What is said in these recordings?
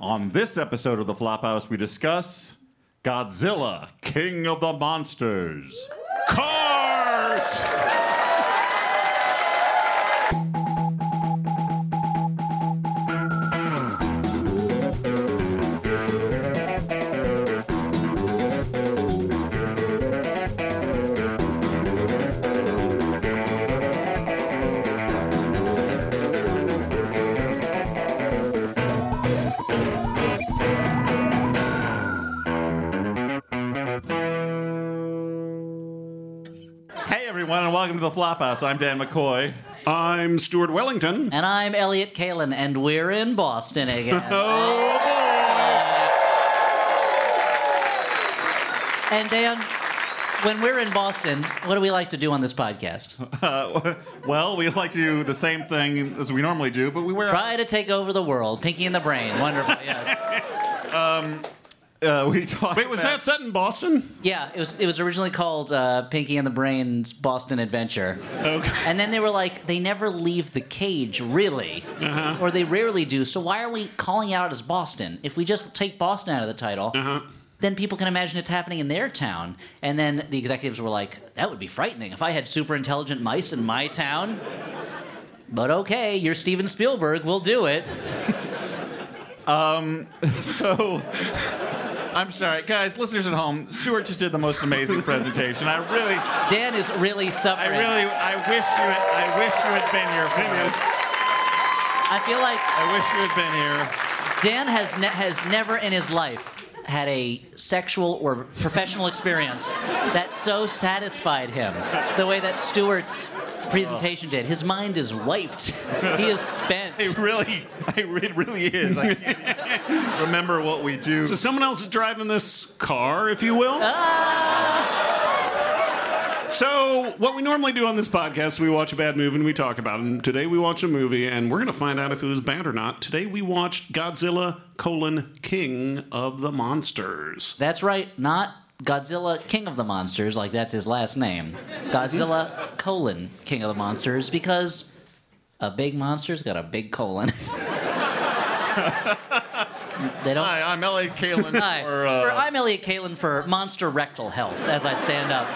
On this episode of the Flophouse, we discuss Godzilla, King of the Monsters. Cars! Flophouse. I'm Dan McCoy. I'm Stuart Wellington. And I'm Elliot Kalin, and we're in Boston again. oh, boy. and Dan, when we're in Boston, what do we like to do on this podcast? Uh, well, we like to do the same thing as we normally do, but we wear. Try to take over the world. Pinky in the brain. Wonderful, yes. Um, Uh, we talk Wait, was about- that set in Boston? Yeah, it was it was originally called uh, Pinky and the Brain's Boston Adventure. Okay. And then they were like, they never leave the cage, really. Or they rarely do. So why are we calling out as Boston? If we just take Boston out of the title, then people can imagine it's happening in their town. And then the executives were like, that would be frightening if I had super intelligent mice in my town. But okay, you're Steven Spielberg, we'll do it. So, I'm sorry, guys, listeners at home. Stuart just did the most amazing presentation. I really, Dan is really I suffering. really, I wish you, had, I wish you had been here. For it. I feel like I wish you had been here. Dan has ne- has never in his life had a sexual or professional experience that so satisfied him the way that Stuart's presentation did. His mind is wiped. He is spent. It really, it really is. I can't remember what we do. So someone else is driving this car, if you will. Ah. So what we normally do on this podcast, we watch a bad movie and we talk about it. And today we watch a movie, and we're going to find out if it was bad or not. Today we watched Godzilla: colon, King of the Monsters. That's right, not Godzilla King of the Monsters, like that's his last name. Godzilla colon King of the Monsters, because a big monster's got a big colon. they don't Hi, I'm Elliot Kalin. Hi. For, uh, For- I'm Elliot Kalin for Monster Rectal Health as I stand up.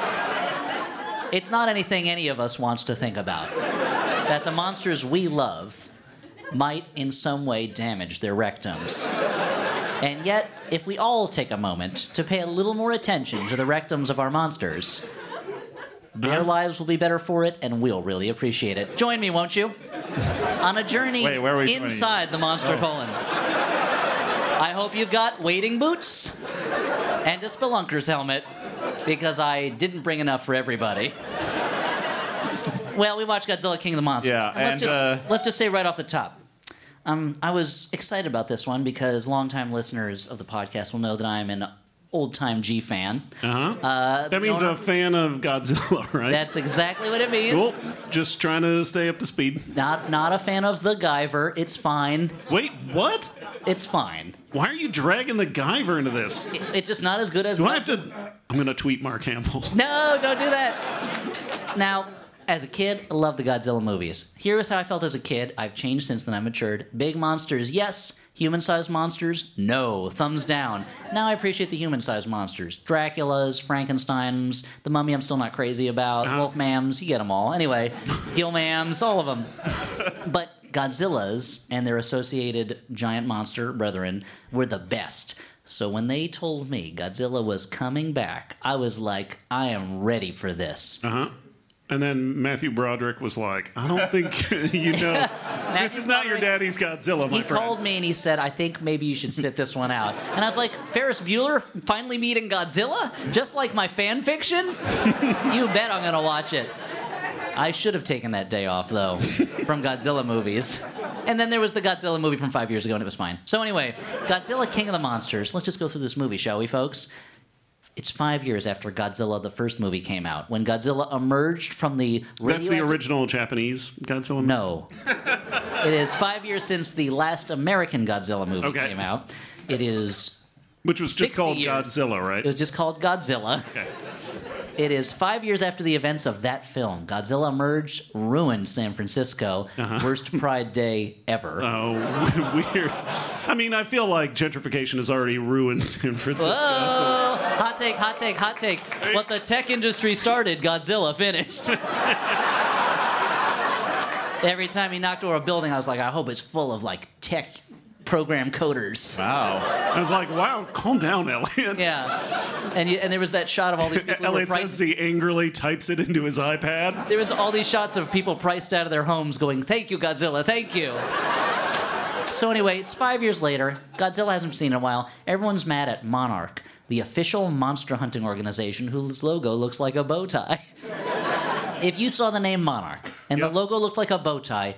It's not anything any of us wants to think about. That the monsters we love might in some way damage their rectums. And yet, if we all take a moment to pay a little more attention to the rectums of our monsters, their lives will be better for it, and we'll really appreciate it. Join me, won't you? On a journey Wait, where are we inside the monster colon. I hope you've got wading boots and a spelunker's helmet because I didn't bring enough for everybody. Well, we watched Godzilla King of the Monsters. Yeah, let's and, just uh, let's just say right off the top. Um, I was excited about this one because longtime listeners of the podcast will know that I'm an old time G fan. Uh-huh. that means a fan of Godzilla, right? That's exactly what it means. cool. Just trying to stay up to speed. Not not a fan of the Guyver. It's fine. Wait, what? It's fine. Why are you dragging the Guyver into this? It's just not as good as. Do I have to? I'm gonna tweet Mark Hamill. No, don't do that. Now, as a kid, I loved the Godzilla movies. Here is how I felt as a kid. I've changed since then. I've matured. Big monsters, yes. Human-sized monsters, no. Thumbs down. Now I appreciate the human-sized monsters. Dracula's, Frankenstein's, the Mummy. I'm still not crazy about. Wolfmams, you get them all. Anyway, Gilmams, all of them. But Godzilla's and their associated giant monster brethren were the best. So when they told me Godzilla was coming back, I was like, I am ready for this. Uh-huh. And then Matthew Broderick was like, I don't think you know. this is not your daddy's Godzilla, my He friend. called me and he said, I think maybe you should sit this one out. And I was like, Ferris Bueller finally meeting Godzilla? Just like my fan fiction? you bet I'm going to watch it. I should have taken that day off, though, from Godzilla movies. And then there was the Godzilla movie from five years ago, and it was fine. So, anyway, Godzilla King of the Monsters. Let's just go through this movie, shall we, folks? It's five years after Godzilla, the first movie, came out, when Godzilla emerged from the. That's the original Japanese Godzilla. No. it is five years since the last American Godzilla movie Okay. came out. It is. Which was just called years. Godzilla, right? It was just called Godzilla. okay. It is five years after the events of that film. Godzilla emerged, ruined San Francisco. Uh-huh. Worst Pride Day ever. Oh, weird. I mean, I feel like gentrification has already ruined San Francisco. Whoa! Hot take, hot take, hot take. What the tech industry started, Godzilla finished. Every time he knocked over a building, I was like, I hope it's full of like tech program coders. Wow. I was like, wow, calm down, Elliot. Yeah, and you, and there was that shot of all these people. Elliot says he angrily types it into his iPad. there was all these shots of people priced out of their homes, going, "Thank you, Godzilla, thank you." So anyway, it's five years later. Godzilla hasn't been seen in a while. Everyone's mad at Monarch, the official monster hunting organization whose logo looks like a bow tie. if you saw the name Monarch and Yep. the logo looked like a bow tie,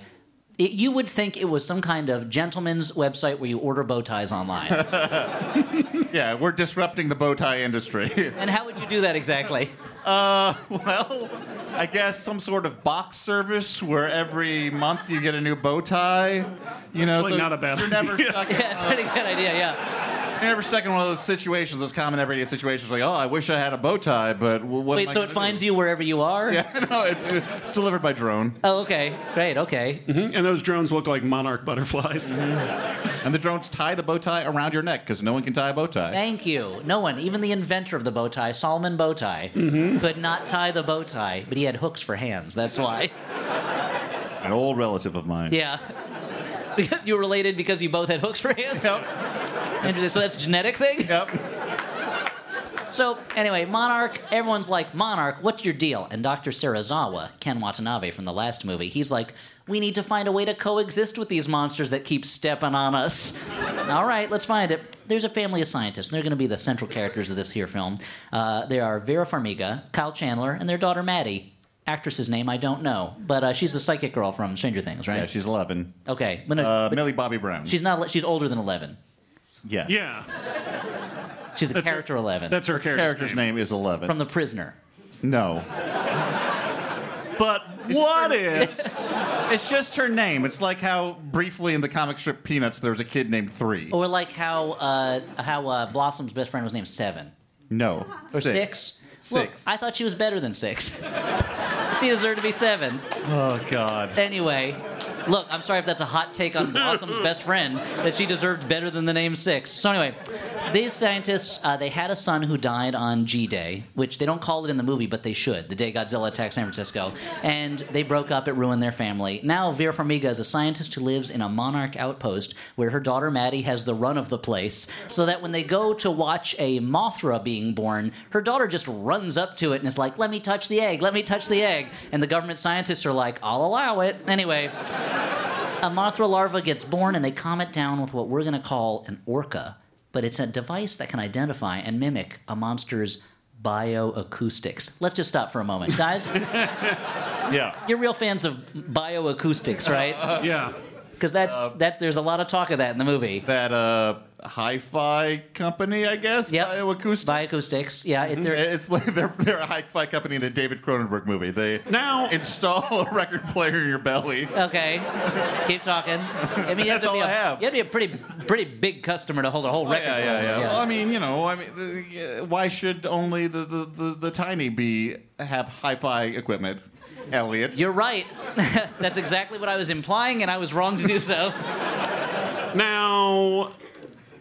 it, you would think it was some kind of gentleman's website where you order bow ties online. Yeah, we're disrupting the bow tie industry. and how would you do that exactly? Uh, well, I guess some sort of box service where every month you get a new bow tie. You know, actually not a bad you're never idea. stuck. Yeah, it's a pretty good idea. Yeah. You're never stuck in one of those situations, those common everyday situations, like, oh, I wish I had a bow tie, but what? Wait, so it finds you wherever you are? Yeah, no, it's it's delivered by drone, Oh, okay. Great. Okay. Mm-hmm. And those drones look like monarch butterflies. Mm-hmm. and the drones tie the bow tie around your neck because no one can tie a bow tie. Thank you. No one, even the inventor of the bow tie, Solomon Bow Tie, mm-hmm. Could not tie the bow tie, but he had hooks for hands. That's why. An old relative of mine. Yeah. Because you were related because you both had hooks for hands? Yep. Interesting. So that's a genetic thing? Yep. So, anyway, Monarch, everyone's like, Monarch, what's your deal? And Dr. Serizawa, Ken Watanabe from the last movie, he's like, we need to find a way to coexist with these monsters that keep stepping on us. All right, let's find it. There's a family of scientists, and they're going to be the central characters of this here film. Uh, they are Vera Farmiga, Kyle Chandler, and their daughter Maddie. Actress's name I don't know, but uh, she's the psychic girl from Stranger Things, right? Yeah, she's 11. okay, but, no, Uh, but Millie Bobby Brown. she's not. She's older than eleven. yes. yeah, She's the That's her- character eleven that's her character's, Character's name is 11. from The Prisoner. no. But what if? It's just her name. It's like how briefly in the comic strip Peanuts there was a kid named Three. Or like how uh, how uh, Blossom's best friend was named Seven No. or Six. Six. Look, I thought she was better than Six. she deserved to be Seven. Oh, God. Anyway, look, I'm sorry if that's a hot take on Blossom's best friend that she deserved better than the name Six. So anyway, these scientists uh, they had a son who died on G Day, which they don't call it in the movie, but they should. The day Godzilla attacked San Francisco, and they broke up. It ruined their family. Now Vera Farmiga is a scientist who lives in a monarch outpost where her daughter Maddie has the run of the place, so that when they go to watch a Mothra being born, her daughter just runs up to it and is like, "Let me touch the egg. Let me touch the egg." And the government scientists are like, "I'll allow it." Anyway, a Mothra larva gets born and they calm it down with what we're going to call an orca, but it's a device that can identify and mimic a monster's bioacoustics. Let's just stop for a moment. Guys, Yeah. you're real fans of bioacoustics, right? Yeah, Because that's that's there's a lot of talk of that in the movie. That uh, hi-fi company, I guess. Yeah, Bioacoustic. Bioacoustics. Yeah, it, they're, It's like they're, they're a hi-fi company in a David Cronenberg movie. They Now- install a record player in your belly. okay. Keep talking. I mean, you have That's to be all a, I have. You have to be a pretty pretty big customer to hold a whole Oh, record. yeah, yeah, player. yeah. Well, I mean, you know, I mean, uh, why should only the, the, the, the tiny be have hi-fi equipment? Elliot. You're right. That's exactly what I was implying, and I was wrong to do so. Now,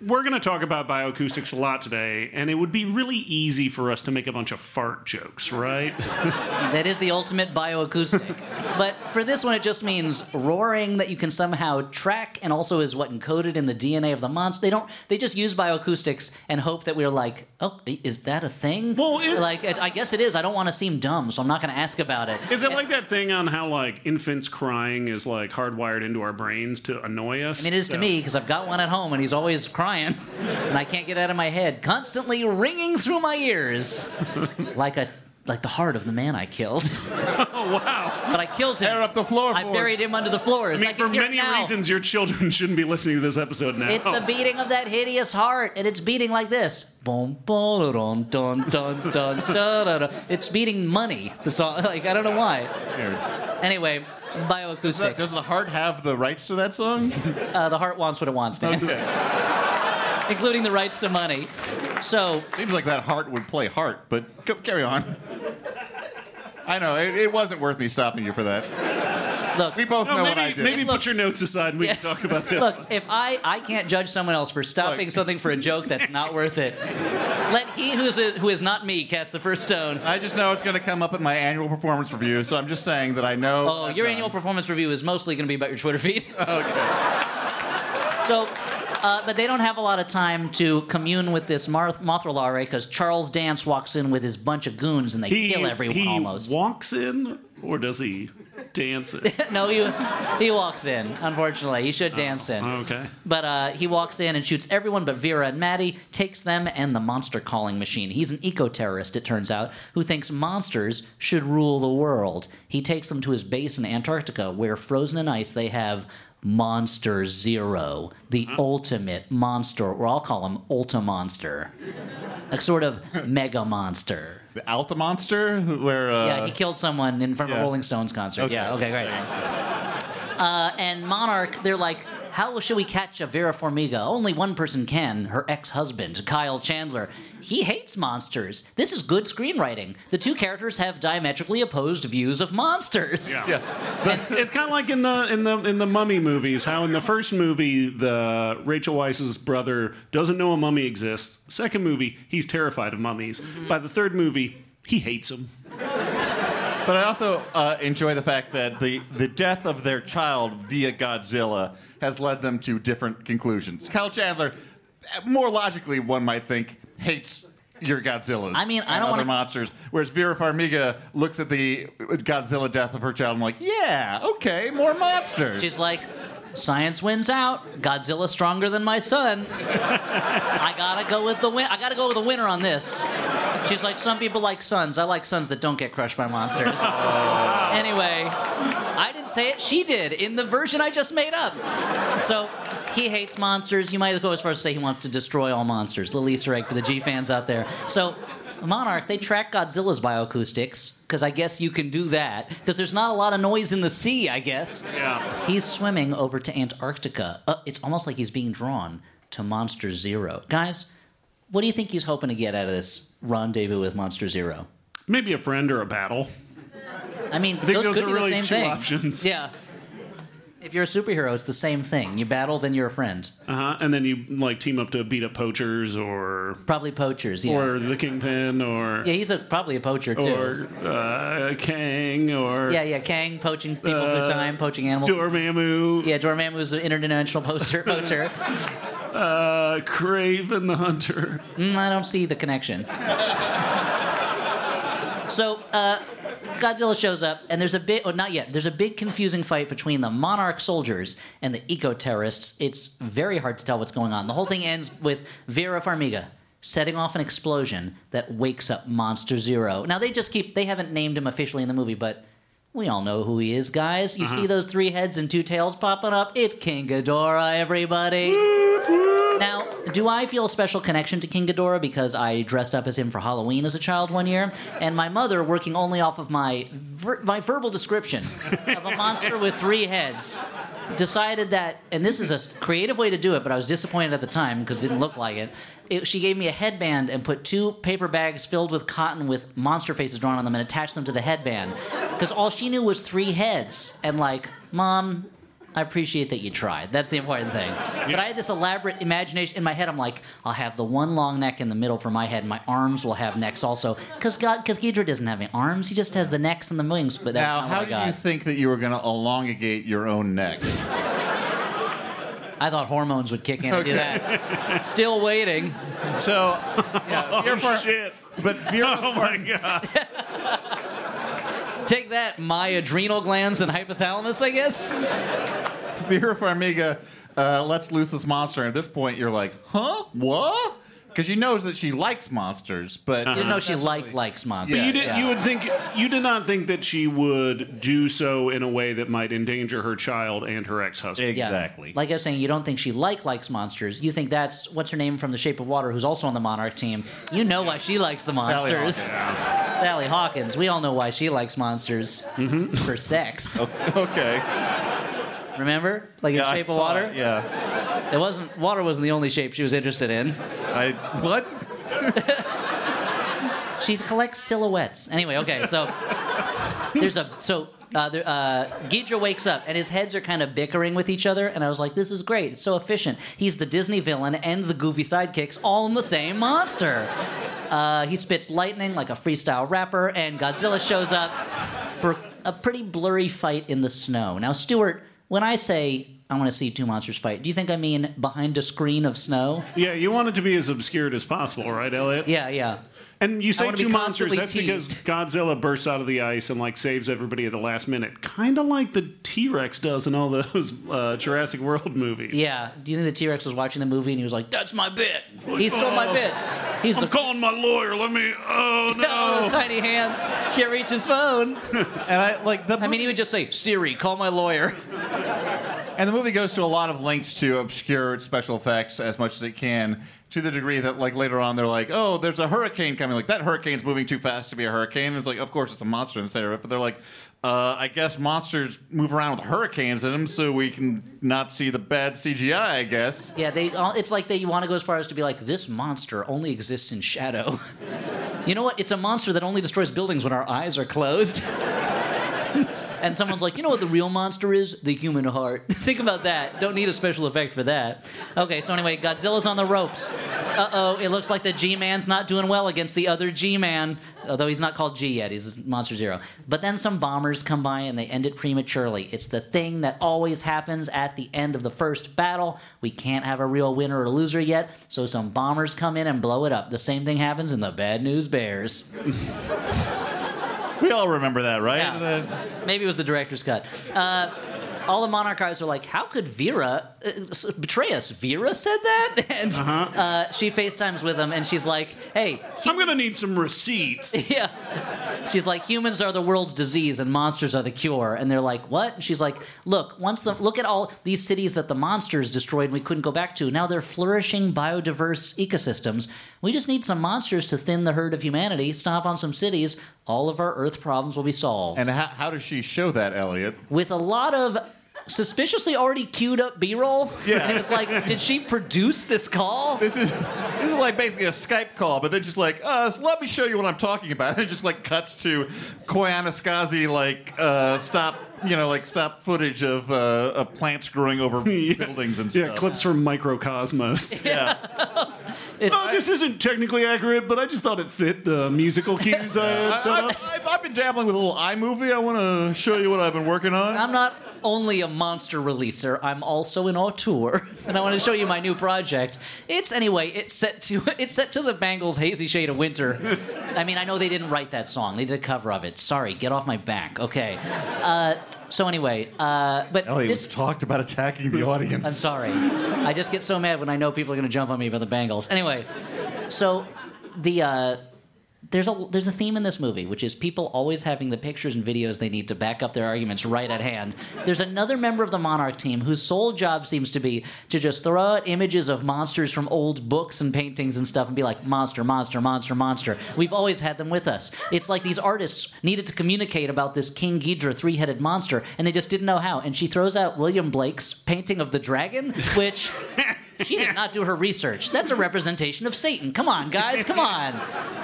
we're going to talk about bioacoustics a lot today, and it would be really easy for us to make a bunch of fart jokes, right? That is the ultimate bioacoustic. but for this one, it just means roaring that you can somehow track, and also is what encoded in the DNA of the monster. They don't. They just use bioacoustics and hope that we're like, oh, is that a thing? Well, it- like I guess it is. I don't want to seem dumb, so I'm not going to ask about it. Is it like that thing on how like infants crying is like hardwired into our brains to annoy us? I mean, it is to me because I've got one at home and he's always crying, and I can't get out of my head, constantly ringing through my ears, like a like the heart of the man I killed. Oh wow! But I killed him. Tear up the floorboards. I buried him under the floors. I mean, can for many reasons, your children shouldn't be listening to this episode now. It's the beating of that hideous heart, and it's beating like this. Boom, boom, dun, dun, dun, dun, dun, dun, dun. It's beating money. The song, like I don't know why. Anyway, bioacoustics. Does the heart have the rights to that song? uh, the heart wants what it wants, Dan. Including the rights to money. So Seems like that heart would play heart, but go, carry on. I know it, it wasn't worth me stopping you for that. Look, We both No, know maybe what I did. maybe Look- put your notes aside and we Yeah. can talk about this. Look, if I I can't judge someone else for stopping Look. something for a joke that's not worth it, let he who's a, who is not me cast the first stone. I just know it's going to come up in my annual performance review, so I'm just saying that I know. Oh, your done. annual performance review is mostly going to be about your Twitter feed. Okay. So, uh, but they don't have a lot of time to commune with this Marth- Mothralare because Charles Dance walks in with his bunch of goons and they he, kill everyone he almost. walks in, or does he dance it? no, he, he walks in, unfortunately. He should dance in. okay. But uh, he walks in and shoots everyone but Vera and Maddie, takes them and the monster calling machine. He's an eco terrorist, it turns out, who thinks monsters should rule the world. He takes them to his base in Antarctica, where frozen in ice they have Monster Zero, the ultimate monster, or I'll call him Ulta Monster. A sort of mega monster. The Alta Monster, where. Uh, Yeah, he killed someone in front of yeah. a Rolling Stones concert. Okay. Yeah, okay, great. Uh, and Monarch, they're like, how should we catch a Vera Farmiga? Only one person can, her ex-husband, Kyle Chandler. He hates monsters. This is good screenwriting. The two characters have diametrically opposed views of monsters. Yeah. It's, it's kind of like in the in the in the mummy movies. How in the first movie, the Rachel Weisz's brother doesn't know a mummy exists. Second movie, he's terrified of mummies. Mm-hmm. By the third movie, he hates them. But I also uh, enjoy the fact that the, the death of their child via Godzilla has led them to different conclusions. Kyle Chandler, more logically, one might think, hates your Godzillas. I mean, I don't other wanna- monsters. Whereas Vera Farmiga looks at the Godzilla death of her child and I'm like, yeah, okay, more monsters. She's like, science wins out. Godzilla stronger than my son. I gotta go with the win. I gotta go with the winner on this. She's like, some people like sons. I like sons that don't get crushed by monsters. Oh. Anyway, I didn't say it. She did in the version I just made up. So he hates monsters. You might as well go as far as to say he wants to destroy all monsters. Little Easter egg for the G fans out there. So. Monarch, they track Godzilla's bioacoustics because I guess you can do that because there's not a lot of noise in the sea. I guess. Yeah. He's swimming over to Antarctica. Uh, it's almost like he's being drawn to Monster Zero. Guys, what do you think he's hoping to get out of this rendezvous with Monster Zero? Maybe a friend or a battle. I mean, think those, those could are be really the same two thing. options. Yeah. If you're a superhero, it's the same thing. You battle, then you're a friend. Uh-huh. And then you like team up to beat up poachers or Probably poachers. Yeah. or the kingpin or yeah, he's a, probably a poacher too. or uh, Kang or yeah, yeah. Kang poaching people Uh, through time, poaching animals. Dormammu, yeah, Dormammu's an interdimensional poster poacher. uh, Kraven the Hunter. Mm, I don't see the connection. so, uh, Godzilla shows up, and there's a bit, oh, not yet, there's a big confusing fight between the Monarch soldiers and the eco terrorists. It's very hard to tell what's going on. The whole thing ends with Vera Farmiga setting off an explosion that wakes up Monster Zero. Now, they just keep, they haven't named him officially in the movie, but. We all know who he is, guys. You see uh-huh. those three heads and two tails popping up? It's King Ghidorah, everybody. Now, do I feel a special connection to King Ghidorah because I dressed up as him for Halloween as a child one year, and my mother, working only off of my ver- my verbal description of a monster with three heads, decided that, and this is a creative way to do it, but I was disappointed at the time because it didn't look like it. it. She gave me a headband and put two paper bags filled with cotton with monster faces drawn on them and attached them to the headband because all she knew was three heads, and like, mom. I appreciate that you tried. That's the important thing. But I had this elaborate imagination in my head. I'm like, I'll have the one long neck in the middle for my head. and My arms will have necks also, because God, because Ghidorah doesn't have any arms. He just has the necks and the wings. But that's now, not how what I did got. you think that you were going to elongate your own neck? I thought hormones would kick in and do that. Still waiting. So, yeah, Vera Oh Far- shit! but Vera, Oh my god! Take that, my adrenal glands and hypothalamus. I guess. Vera Farmiga uh, lets loose this monster, and at this point, you're like, huh? What? Because she knows that she likes monsters, but You didn't know she uh-huh. like likes monsters. But you did. yeah. You would think. You did not think that she would do so in a way that might endanger her child and her ex-husband. Yeah. exactly. Like I was saying, you don't think she like likes monsters. You think that's what's her name from The Shape of Water, who's also on the Monarch team. You know why she likes the monsters. Sally Hawkins. We all know why she likes monsters mm-hmm. for sex. okay. Remember, like in Yeah, I Shape of Water. it, Yeah. It wasn't water wasn't the only shape she was interested in. I what? She collects silhouettes. Anyway, okay, so There's a so uh, there, uh, Ghidra wakes up and his heads are kind of bickering with each other, and I was like, "This is great! It's so efficient." He's the Disney villain and the goofy sidekicks all in the same monster. Uh, he spits lightning like a freestyle rapper, and Godzilla shows up for a pretty blurry fight in the snow. Now, Stuart, when I say I want to see two monsters fight, do you think I mean behind a screen of snow? Yeah, you want it to be as obscured as possible, right, Elliot? Yeah, yeah. And you say wanna be two monsters, constantly that's because Godzilla bursts out of the ice and like saves everybody at the last minute. Kind of like the T Rex does in all those uh, Jurassic World movies. Yeah. Do you think the T Rex was watching the movie and he was like, "That's my bit. He stole my bit. He's I'm the calling my lawyer. Let me. Oh no. oh, those tiny hands can't reach his phone." And I like the I mean, he would just say, "Siri, call my lawyer." And the movie goes to a lot of lengths to obscure special effects as much as it can, to the degree that, like, later on, they're like, oh, there's a hurricane coming. Like, that hurricane's moving too fast to be a hurricane. It's like, of course, it's a monster in the center of it. But they're like, uh, I guess monsters move around with hurricanes in them so we can not see the bad CGI, I guess. Yeah, they. all- It's like they want to go as far as to be like, "This monster only exists in shadow." you know what? It's a monster that only destroys buildings when our eyes are closed. And someone's like, you know what the real monster is? The human heart. Think about that. Don't need a special effect for that. Okay, so anyway, Godzilla's on the ropes. Uh oh, it looks like the G Man's not doing well against the other G Man, although he's not called G yet, he's Monster Zero. But then some bombers come by and they end it prematurely. It's the thing that always happens at the end of the first battle. We can't have a real winner or loser yet, so some bombers come in and blow it up. The same thing happens in the Bad News Bears. We all remember that, right? Yeah. Maybe it was the director's cut. Uh, all the Monarch guys are like, "How could Vera uh, betray us?" Vera said that, and uh she FaceTimes with him, and she's like, "Hey, I'm gonna need some receipts. yeah." She's like, "Humans are the world's disease, and monsters are the cure." And they're like, "What?" And she's like, "Look, once the look at all these cities that the monsters destroyed, and we couldn't go back to. Now they're flourishing, biodiverse ecosystems. We just need some monsters to thin the herd of humanity, stomp on some cities. All of our Earth problems will be solved." and how, how does she show that, Elliot? with a lot of suspiciously already queued up B-roll. Yeah. And it was like, did she produce this call? This is this is like basically a Skype call, but then just like, uh, so let me show you what I'm talking about. And it just like cuts to Koyaanisqatsi like uh, stop, you know, like stop footage of uh, of plants growing over buildings and stuff. Yeah, clips from Microcosmos. Yeah. It's- Oh, this isn't technically accurate, but I just thought it fit the musical cues I I, had set up. have I've been dabbling with a little iMovie. I want to show you what I've been working on. I'm not only a monster releaser, I'm also an auteur. And I want to show you my new project. It's anyway, it's set to it's set to the Bangles Hazy Shade of Winter. I mean, I know they didn't write that song. They did a cover of it. Sorry, get off my back. Okay. Uh, so anyway, uh, but Elliot this talked about attacking the audience. I'm sorry. I just get so mad when I know people are going to jump on me about the Bangles. Anyway, so the uh, there's a there's a theme in this movie, which is people always having the pictures and videos they need to back up their arguments right at hand. There's another member of the Monarch team whose sole job seems to be to just throw out images of monsters from old books and paintings and stuff and be like monster, monster, monster, monster. We've always had them with us. It's like these artists needed to communicate about this King Ghidra three-headed monster and they just didn't know how. And she throws out William Blake's painting of the dragon, which she did not do her research. That's a representation of Satan. Come on, guys, come on.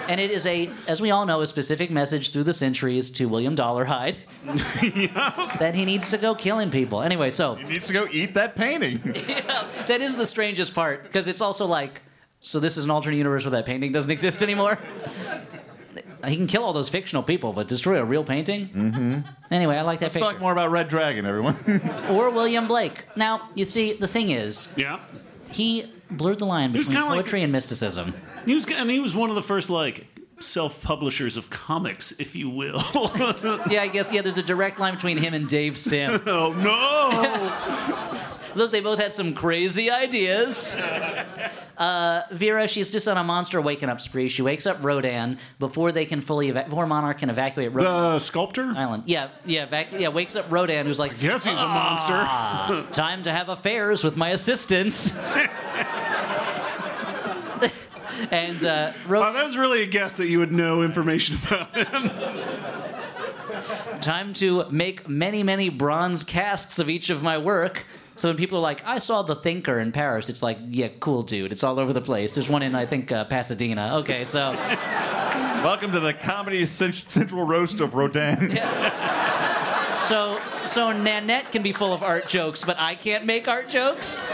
And it is a, as we all know, a specific message through the centuries to William Dollarhyde that he needs to go killing people. Anyway, so He needs to go eat that painting. yeah, that is the strangest part because it's also like, so this is an alternate universe where that painting doesn't exist anymore. He can kill all those fictional people, but destroy a real painting. Mm-hmm. Anyway, I like that Let's picture. talk more about Red Dragon, everyone. Or William Blake. Now, you see, the thing is, Yeah. He blurred the line between kinda like- poetry and mysticism. He was, and he was one of the first like self-publishers of comics, if you will. Yeah, I guess yeah. There's a direct line between him and Dave Sim. oh no! Look, they both had some crazy ideas. Uh, Vera, she's just on a monster waking up spree. She wakes up Rodan before they can fully eva- before Monarch can evacuate Rodan the sculptor. Island. Yeah, yeah, vac- yeah. Wakes up Rodan, who's like, Guess he's a monster. "Ah, time to have affairs with my assistants. and uh, Ro- Wow, that was really a guess that you would know information about him. time to make many, many bronze casts of each of my work. So when people are like, I saw The Thinker in Paris, it's like, yeah, cool, dude. It's all over the place. There's one in, I think, uh, Pasadena. Okay, so Welcome to the Comedy Central Roast of Rodin. So, so Nanette can be full of art jokes, but I can't make art jokes.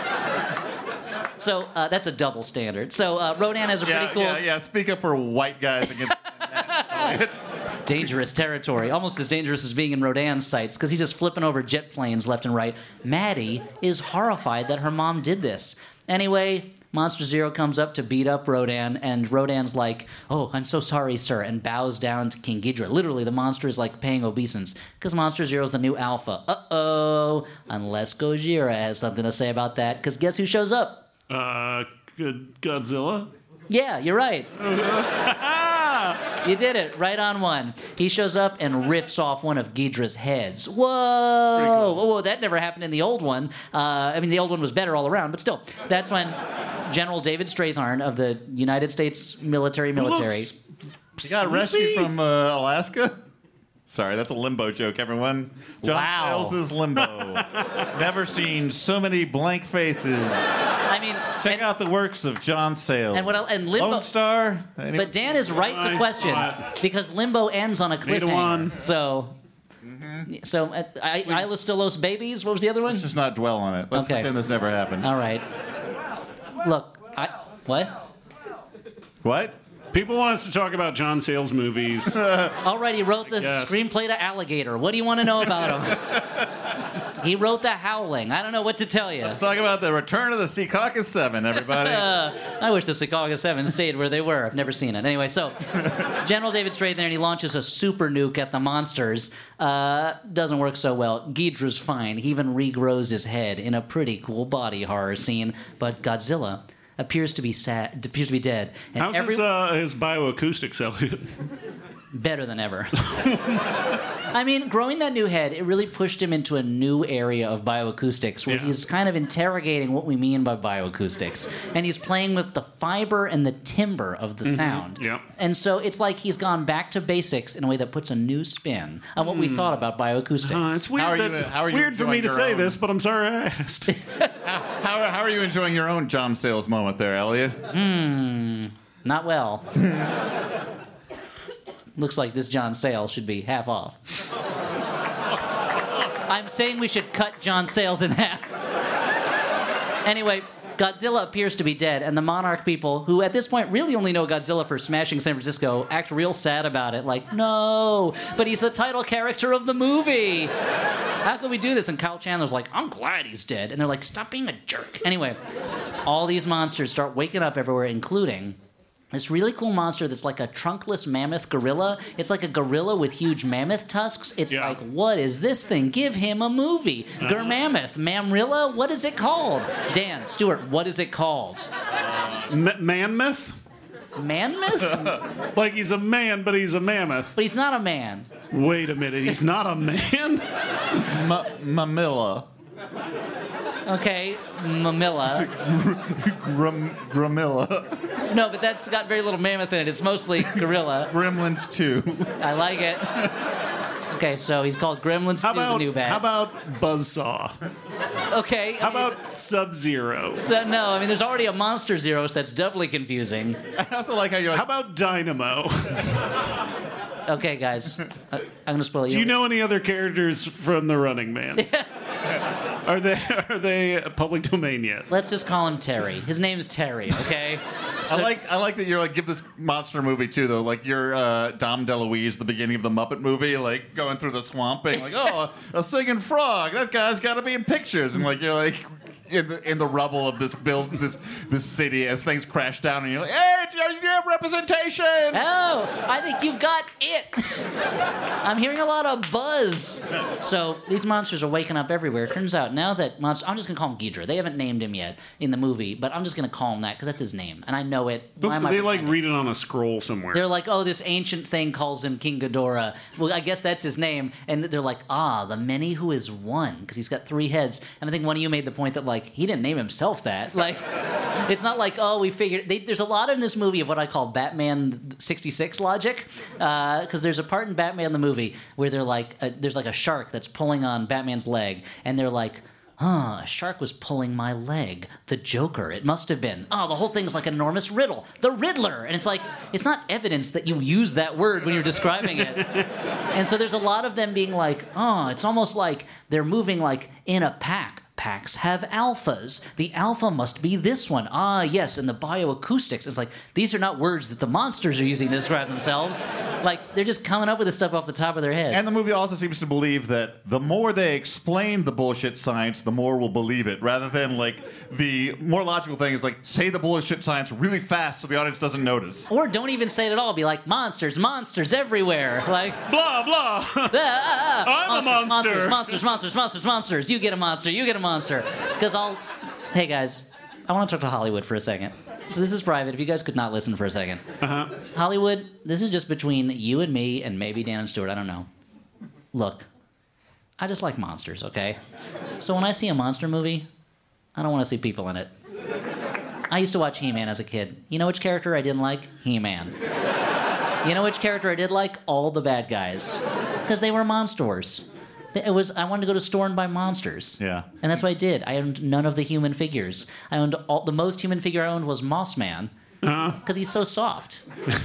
So uh, that's a double standard. So uh, Rodan has a Yeah, pretty cool, yeah, yeah. Speak up for white guys against. dangerous territory, almost as dangerous as being in Rodan's sights, because he's just flipping over jet planes left and right. Maddie is horrified that her mom did this. Anyway, Monster Zero comes up to beat up Rodan, and Rodan's like, "Oh, I'm so sorry, sir," and bows down to King Ghidra. Literally, the monster is like paying obeisance because Monster Zero's the new alpha. Uh oh, unless Gojira has something to say about that, because guess who shows up? Uh, Godzilla. Yeah, you're right. you did it. Right on one. He shows up and rips off one of Ghidra's heads. Whoa! Whoa, whoa, that never happened in the old one. Uh, I mean, the old one was better all around, but still. That's when General David Strathairn of the United States military military. Looks You got rescued from uh, Alaska? Sorry, that's a limbo joke, everyone. John Wow. Sayles' limbo. Never seen so many blank faces. I mean, Check and, out the works of John Sayles. and what el- and Limbo. Lone Star. Any- But Dan is right to question because Limbo ends on a Neither cliffhanger. one. So, so uh, I, Isla Stillos Babies. What was the other one? Let's just not dwell on it. Let's Okay. pretend this never happened. All right. Look, I what? What? People want us to talk about John Sayles movies. Already wrote the guess. screenplay to Alligator. What do you want to know about him? he wrote The Howling. I don't know what to tell you. Let's talk about the return of the Secaucus Seven, everybody. I wish the Chicago 7 stayed where they were. I've never seen it. Anyway, so General David Strathairn, and he launches a super nuke at the monsters. Uh, doesn't work so well. Ghidra's fine. He even regrows his head in a pretty cool body horror scene. But Godzilla appears to be sad, appears to be dead. And How's every- his, uh, his bioacoustics, Elliot? better than ever. I mean, growing that new head, it really pushed him into a new area of bioacoustics where Yeah. he's kind of interrogating what we mean by bioacoustics. And he's playing with the fiber and the timbre of the mm-hmm. sound. Yep. And so it's like he's gone back to basics in a way that puts a new spin on what we mm. thought about bioacoustics. Uh, it's weird, How are you- uh, how are you weird for me to say own- this, but I'm sorry I asked. how, how are you enjoying your own John Sayles moment there, Elliot? Hmm, not well. Looks like this John Sale should be half off. I'm saying we should cut John Sales in half. Anyway, Godzilla appears to be dead, and the Monarch people, who at this point really only know Godzilla for smashing San Francisco, act real sad about it. Like, no, but he's the title character of the movie. How can we do this? And Kyle Chandler's like, I'm glad he's dead. And they're like, stop being a jerk. Anyway, all these monsters start waking up everywhere, including this really cool monster that's like a trunkless mammoth gorilla. It's like a gorilla with huge mammoth tusks. It's Yeah. like, what is this thing? Give him a movie. Uh-huh. Germammoth, Mamrilla, what is it called? Dan, Stuart, what is it called? Uh, M- mammoth? Manmouth? Like he's a man, but he's a mammoth. But he's not a man. Wait a minute, he's not a man? Ma- Mamilla. Okay, Mamilla. Grum- Gramilla. No, but that's got very little mammoth in it. It's mostly gorilla. Gremlins 2. I like it. Okay, so he's called Gremlins How 2, the about, new Batch. how about Buzzsaw? okay. I How mean, about Sub Zero? So, no, I mean, there's already a Monster Zero, so that's doubly confusing. I also like how you're like, How about Dynamo? Okay, guys, uh, I'm gonna spoil you. Do you know any other characters from The Running Man? are they are they public domain yet? Let's just call him Terry. His name is Terry. Okay. I like I like that you're like give this monster movie too though like you're uh, Dom DeLuise the beginning of the Muppet movie like going through the swamp being like oh a singing frog that guy's got to be in pictures and like you're like in the in the rubble of this build this this city as things crash down and you're like hey do you have representation Oh, I think you've got it. I'm hearing a lot of buzz. So these monsters are waking up everywhere. Turns out now that monster, I'm just gonna call him Ghidra. They haven't named him yet in the movie, but I'm just gonna call him that because that's his name, and I know it. Why am I they like pretending? read it on a scroll somewhere. They're like, oh, this ancient thing calls him King Ghidorah. Well, I guess that's his name. And they're like, ah, the many who is one, because he's got three heads. And I think one of you made the point that like he didn't name himself that. Like, it's not like oh, we figured. They, there's a lot in this movie of what I call Batman '66 logic, because there's a part in Batman the movie where they're like, uh, there's like a shark that's pulling on Batman's leg, and they're like. huh, a shark was pulling my leg. The Joker, it must have been. Oh, the whole thing's like an enormous riddle. The Riddler. And it's like, it's not evidence that you use that word when you're describing it. and so there's a lot of them being like, oh, it's almost like they're moving like in a pack. Packs have alphas. The alpha must be this one. Ah, yes, and the bioacoustics. It's like these are not words that the monsters are using to describe themselves. Like they're just coming up with this stuff off the top of their heads. And the movie also seems to believe that the more they explain the bullshit science, the more we'll believe it. Rather than like the more logical thing is like say the bullshit science really fast so the audience doesn't notice. or don't even say it at all. Be like monsters, monsters everywhere. Like Blah blah. ah, ah, ah. I'm a monster. Monsters, monsters, monsters, monsters, monsters. You get a monster. You get a monster. Because I'll. Hey guys, I want to talk to Hollywood for a second. So this is private. If you guys could not listen for a 2nd Uh-huh. Hollywood, this is just between you and me, and maybe Dan and Stuart. I don't know. Look, I just like monsters. Okay. So when I see a monster movie, I don't want to see people in it. I used to watch He-Man as a kid. You know which character I didn't like? He-Man. You know which character I did like? All the bad guys, because they were monsters. It was I wanted to go to store and buy monsters. Yeah. And that's what I did. I owned none of the human figures. I owned all the most human figure I owned was Moss Man, because uh-huh. he's so soft.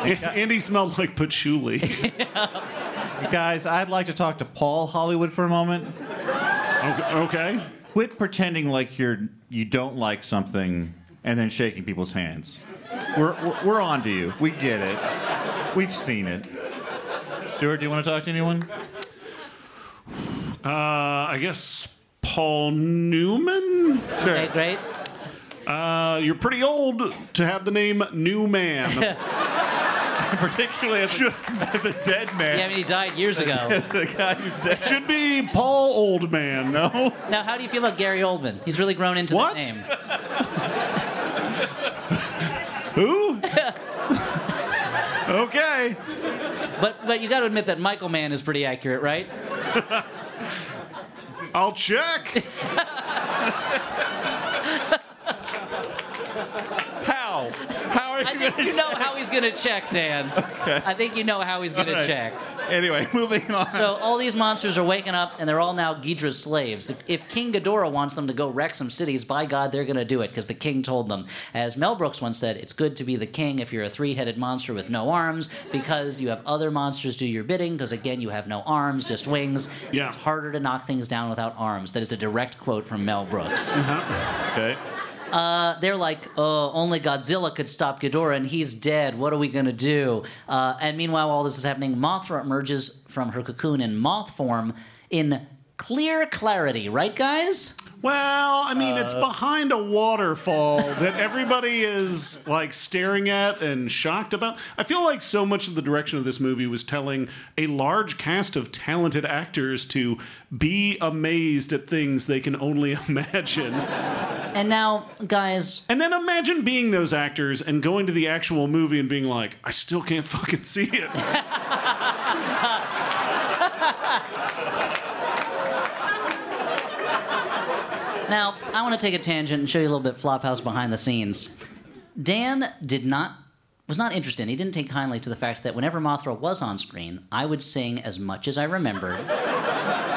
And he smelled like patchouli. yeah. Guys, I'd like to talk to Paul Hollywood for a moment. okay. okay. Quit pretending like you're you don't like something and then shaking people's hands. We're we're, we're on to you. We get it. We've seen it. Stuart, do you want to talk to anyone? Uh, I guess Paul Newman. Okay, great. Uh, you're pretty old to have the name Newman. Particularly as a, as a dead man. Yeah, I mean he died years ago. As a guy who's dead. Should be Paul Oldman. No. Now, how do you feel about Gary Oldman? He's really grown into What? that name. Who? okay. But but you got to admit that Michael Mann is pretty accurate, right? I'll check. How? How I think you know how he's gonna check, Dan. Okay. I think you know how he's gonna right. check. Anyway, moving on. So all these monsters are waking up, and they're all now Ghidra's slaves. If, if King Ghidorah wants them to go wreck some cities, by God, they're going to do it because the king told them. As Mel Brooks once said, "It's good to be the king if you're a three-headed monster with no arms, because you have other monsters do your bidding. Because again, you have no arms, just wings. Yeah. It's harder to knock things down without arms." That is a direct quote from Mel Brooks. Uh-huh. okay. They're like, oh, only Godzilla could stop Ghidorah, and he's dead. What are we gonna do? Uh, and meanwhile, while this is happening, Mothra emerges from her cocoon in moth form in clear clarity, right, guys? Well, I mean, it's behind a waterfall that everybody is like staring at and shocked about. I feel like so much of the direction of this movie was telling a large cast of talented actors to be amazed at things they can only imagine. And now, guys, And then imagine being those actors and going to the actual movie and being like, I still can't fucking see it. now I want to take a tangent and show you a little bit Flophouse behind the scenes. Dan did not was not interested. He didn't take kindly to the fact that whenever Mothra was on screen, I would sing as much as I remembered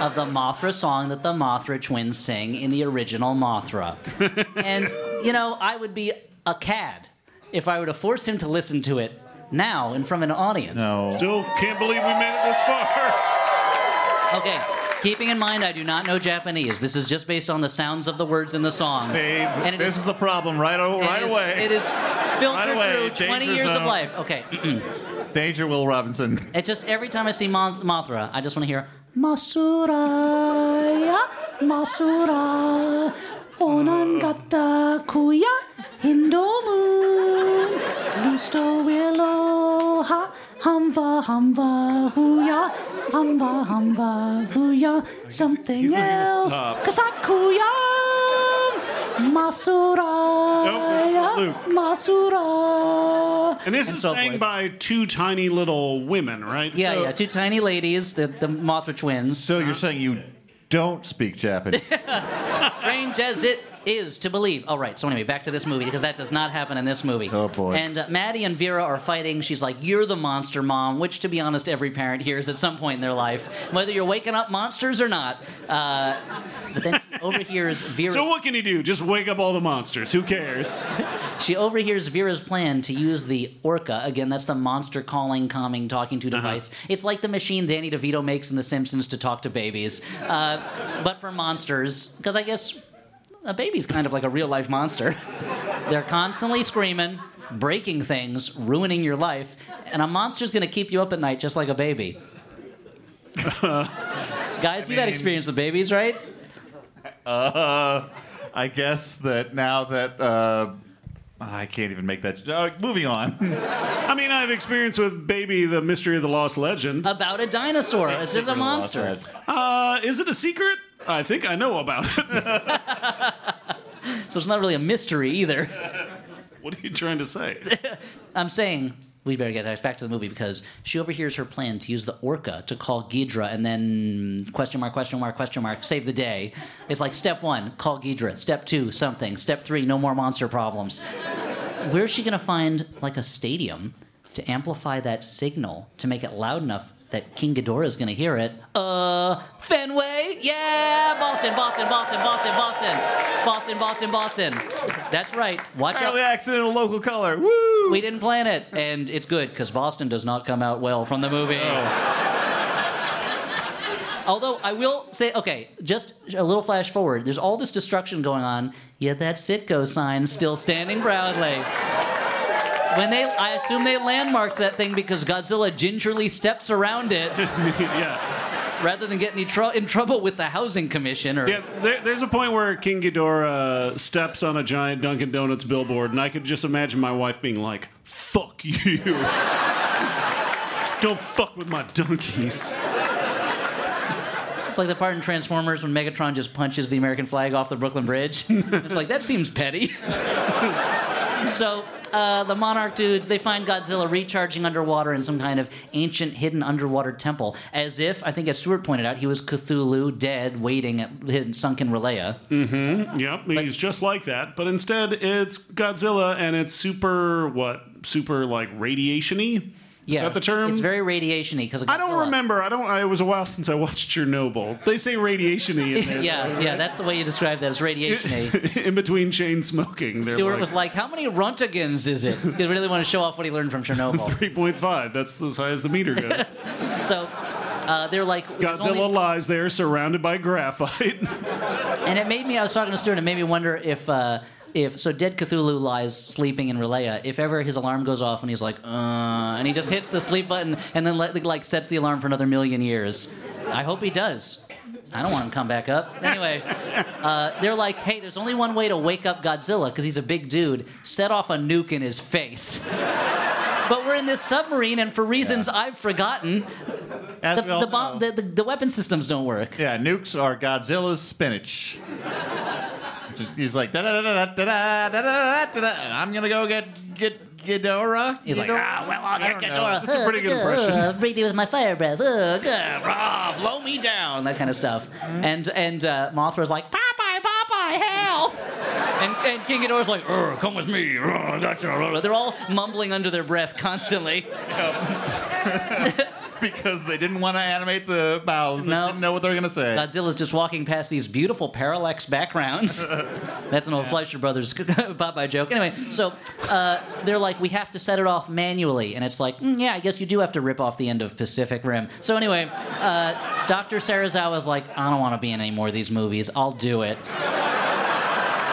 of the Mothra song that the Mothra twins sing in the original Mothra. and, you know, I would be a cad if I were to force him to listen to it now in front of an audience. No. Still can't believe we made it this far. Okay, keeping in mind I do not know Japanese. This is just based on the sounds of the words in the song. See, And this is- is, the problem right, o- right is- away. It is filtered Right away, through 20 danger years of life. Okay. Danger, Will Robinson. It just every time I see Mon- Mothra, I just want to hear Masuraya, Masura, Onangata Kuya, Hindomun, Listo Willoha, Hamba Hamba Huya, Hamba Hamba Huya, something he's letting us else. Kasakuya, Masuraya, Luke. Masura. And this And is so sang forth. by two tiny little women, right? Yeah, So- yeah, two tiny ladies, the, the Mothra twins. So you're uh-huh. saying you don't speak Japanese? Strange as it is to believe. All right, so anyway, back to this movie because that does not happen in this movie. Oh, boy. And uh, Maddie and Vera are fighting. She's like, "You're the monster mom," which, to be honest, every parent hears at some point in their life, whether you're waking up monsters or not. Uh, but then overhears Vera. So what can he do? Just wake up all the monsters. Who cares? She overhears Vera's plan to use the Orca. Again, that's the monster calling, calming, talking to device. It's like the machine Danny DeVito makes in The Simpsons to talk to babies, uh, but for monsters. Because I guess a baby's kind of like a real life monster. They're constantly screaming, breaking things, ruining your life, and a monster's going to keep you up at night just like a baby. Guys, you've had experience with babies, right? Uh, I guess that now that uh, I can't even make that. Uh, moving on. I mean, I've experience with Baby, the Mystery of the Lost Legend. About a dinosaur. It's just a monster. Uh, is it a secret? I think I know about it. So it's not really a mystery either. what are you trying to say? I'm saying we better get back to the movie because she overhears her plan to use the orca to call Ghidra and then question mark, question mark, question mark, save the day. It's like step one, call Ghidra. Step two, something. Step three, no more monster problems. Where's she gonna find like a stadium to amplify that signal to make it loud enough that King Ghidorah is going to hear it. Uh, Fenway? Yeah! Boston, Boston, Boston, Boston, Boston. Boston, Boston, Boston. That's right. Watch Apparently out. accidental local color. Woo! We didn't plan it. And it's good because Boston does not come out well from the movie. Oh. Although I will say, okay, just a little flash forward. There's all this destruction going on, yet that Citgo sign still standing proudly. When they, I assume they landmarked that thing because Godzilla gingerly steps around it yeah. rather than get in, trou- in trouble with the housing commission or. Yeah, there, there's a point where King Ghidorah steps on a giant Dunkin' Donuts billboard, and I could just imagine my wife being like, "Fuck you! Don't fuck with my donkeys." It's like the part in Transformers when Megatron just punches the American flag off the Brooklyn Bridge. it's like, that seems petty. So, uh, the Monarch dudes, they find Godzilla recharging underwater in some kind of ancient hidden underwater temple. As if, I think as Stuart pointed out, he was Cthulhu, dead, waiting at his sunken R'lyeh. Yep, he's just like that, but instead it's Godzilla, and it's super what? Super like radiation-y? Yeah. That the term? It's very radiation-y because I don't remember. I don't. I, it was a while since I watched Chernobyl. They say radiation-y in there. Yeah, yeah, that's the way you describe that. It's radiation-y. in between chain smoking. Stuart like, was like, how many Roentgens is it? He really want to show off what he learned from Chernobyl. 3.5. That's as high as the meter goes. So uh, they're like, Godzilla only- lies there, surrounded by graphite. And it made me. I was talking to Stuart. It made me wonder if. Uh, if so, dead Cthulhu lies sleeping in R'lyeh. If ever his alarm goes off and he's like, uh, and he just hits the sleep button and then like, like sets the alarm for another million years. I hope he does. I don't want him to come back up. Anyway, uh, they're like, hey, there's only one way to wake up Godzilla because he's a big dude. Set off a nuke in his face. But we're in this submarine, and for reasons I've forgotten, As the, we all the, bomb, know. the, the, the weapon systems don't work. Yeah, nukes are Godzilla's spinach. Just, he's like da da da da da da da da da I'm gonna go get get Ghidorah. He's like, ah, well, I'll get. Ghidorah. That's a pretty good impression. Uh, breathing with my fire breath. Uh, blow me down. That kind of stuff. And and Mothra's like, Popeye, Popeye, hell. And, and King Ghidorah's like, "Urgh, come with me. Urgh, I got you. They're all mumbling under their breath constantly. Because they didn't want to animate the mouths. No. They didn't know what they were gonna say. Godzilla's just walking past these beautiful parallax backgrounds. That's an old Fleischer Brothers Popeye joke. Anyway, so uh, they're like, we have to set it off manually, and it's like, mm, yeah, I guess you do have to rip off the end of Pacific Rim. So anyway, uh, Dr. Serizawa's like, I don't want to be in any more of these movies. I'll do it.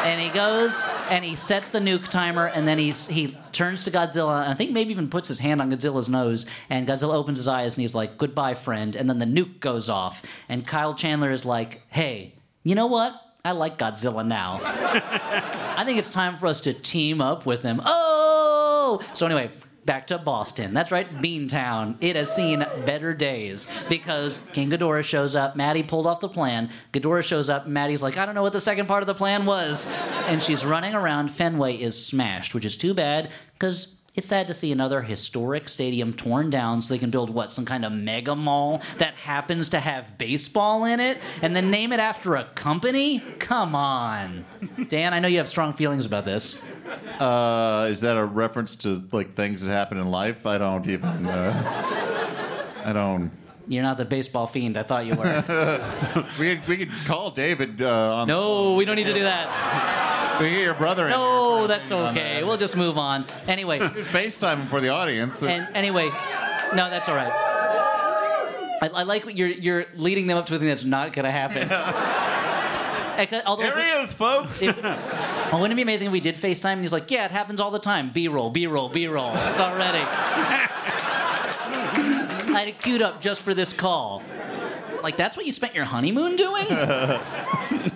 And he goes and he sets the nuke timer, and then he he turns to Godzilla, and I think maybe even puts his hand on Godzilla's nose. And Godzilla opens his eyes, and he's like, "Goodbye, friend." And then the nuke goes off, and Kyle Chandler is like, "Hey, you know what? I like Godzilla now. I think it's time for us to team up with him." Oh, so anyway. Back to Boston. That's right, Beantown. It has seen better days because King Ghidorah shows up. Maddie pulled off the plan. Ghidorah shows up. Maddie's like, I don't know what the second part of the plan was. And she's running around. Fenway is smashed, which is too bad because it's sad to see another historic stadium torn down so they can build what some kind of mega mall that happens to have baseball in it and then name it after a company come on dan i know you have strong feelings about this Uh, is that a reference to like things that happen in life? I don't even. Uh, I don't. You're not the baseball fiend I thought you were. We could, we could call David uh, on. no, we don't need to do that. We get your brother. No, that's okay. We'll just move on. Anyway, FaceTime for the audience. and anyway, no, that's all right. I, I like what you're you're leading them up to a thing that's not gonna happen. And 'cause- Although, if There we- he is, folks. if, well, wouldn't it be amazing if we did FaceTime and he's like, yeah, it happens all the time. B-roll, B-roll, B-roll. It's already. I had it queued up just for this call. Like, that's what you spent your honeymoon doing?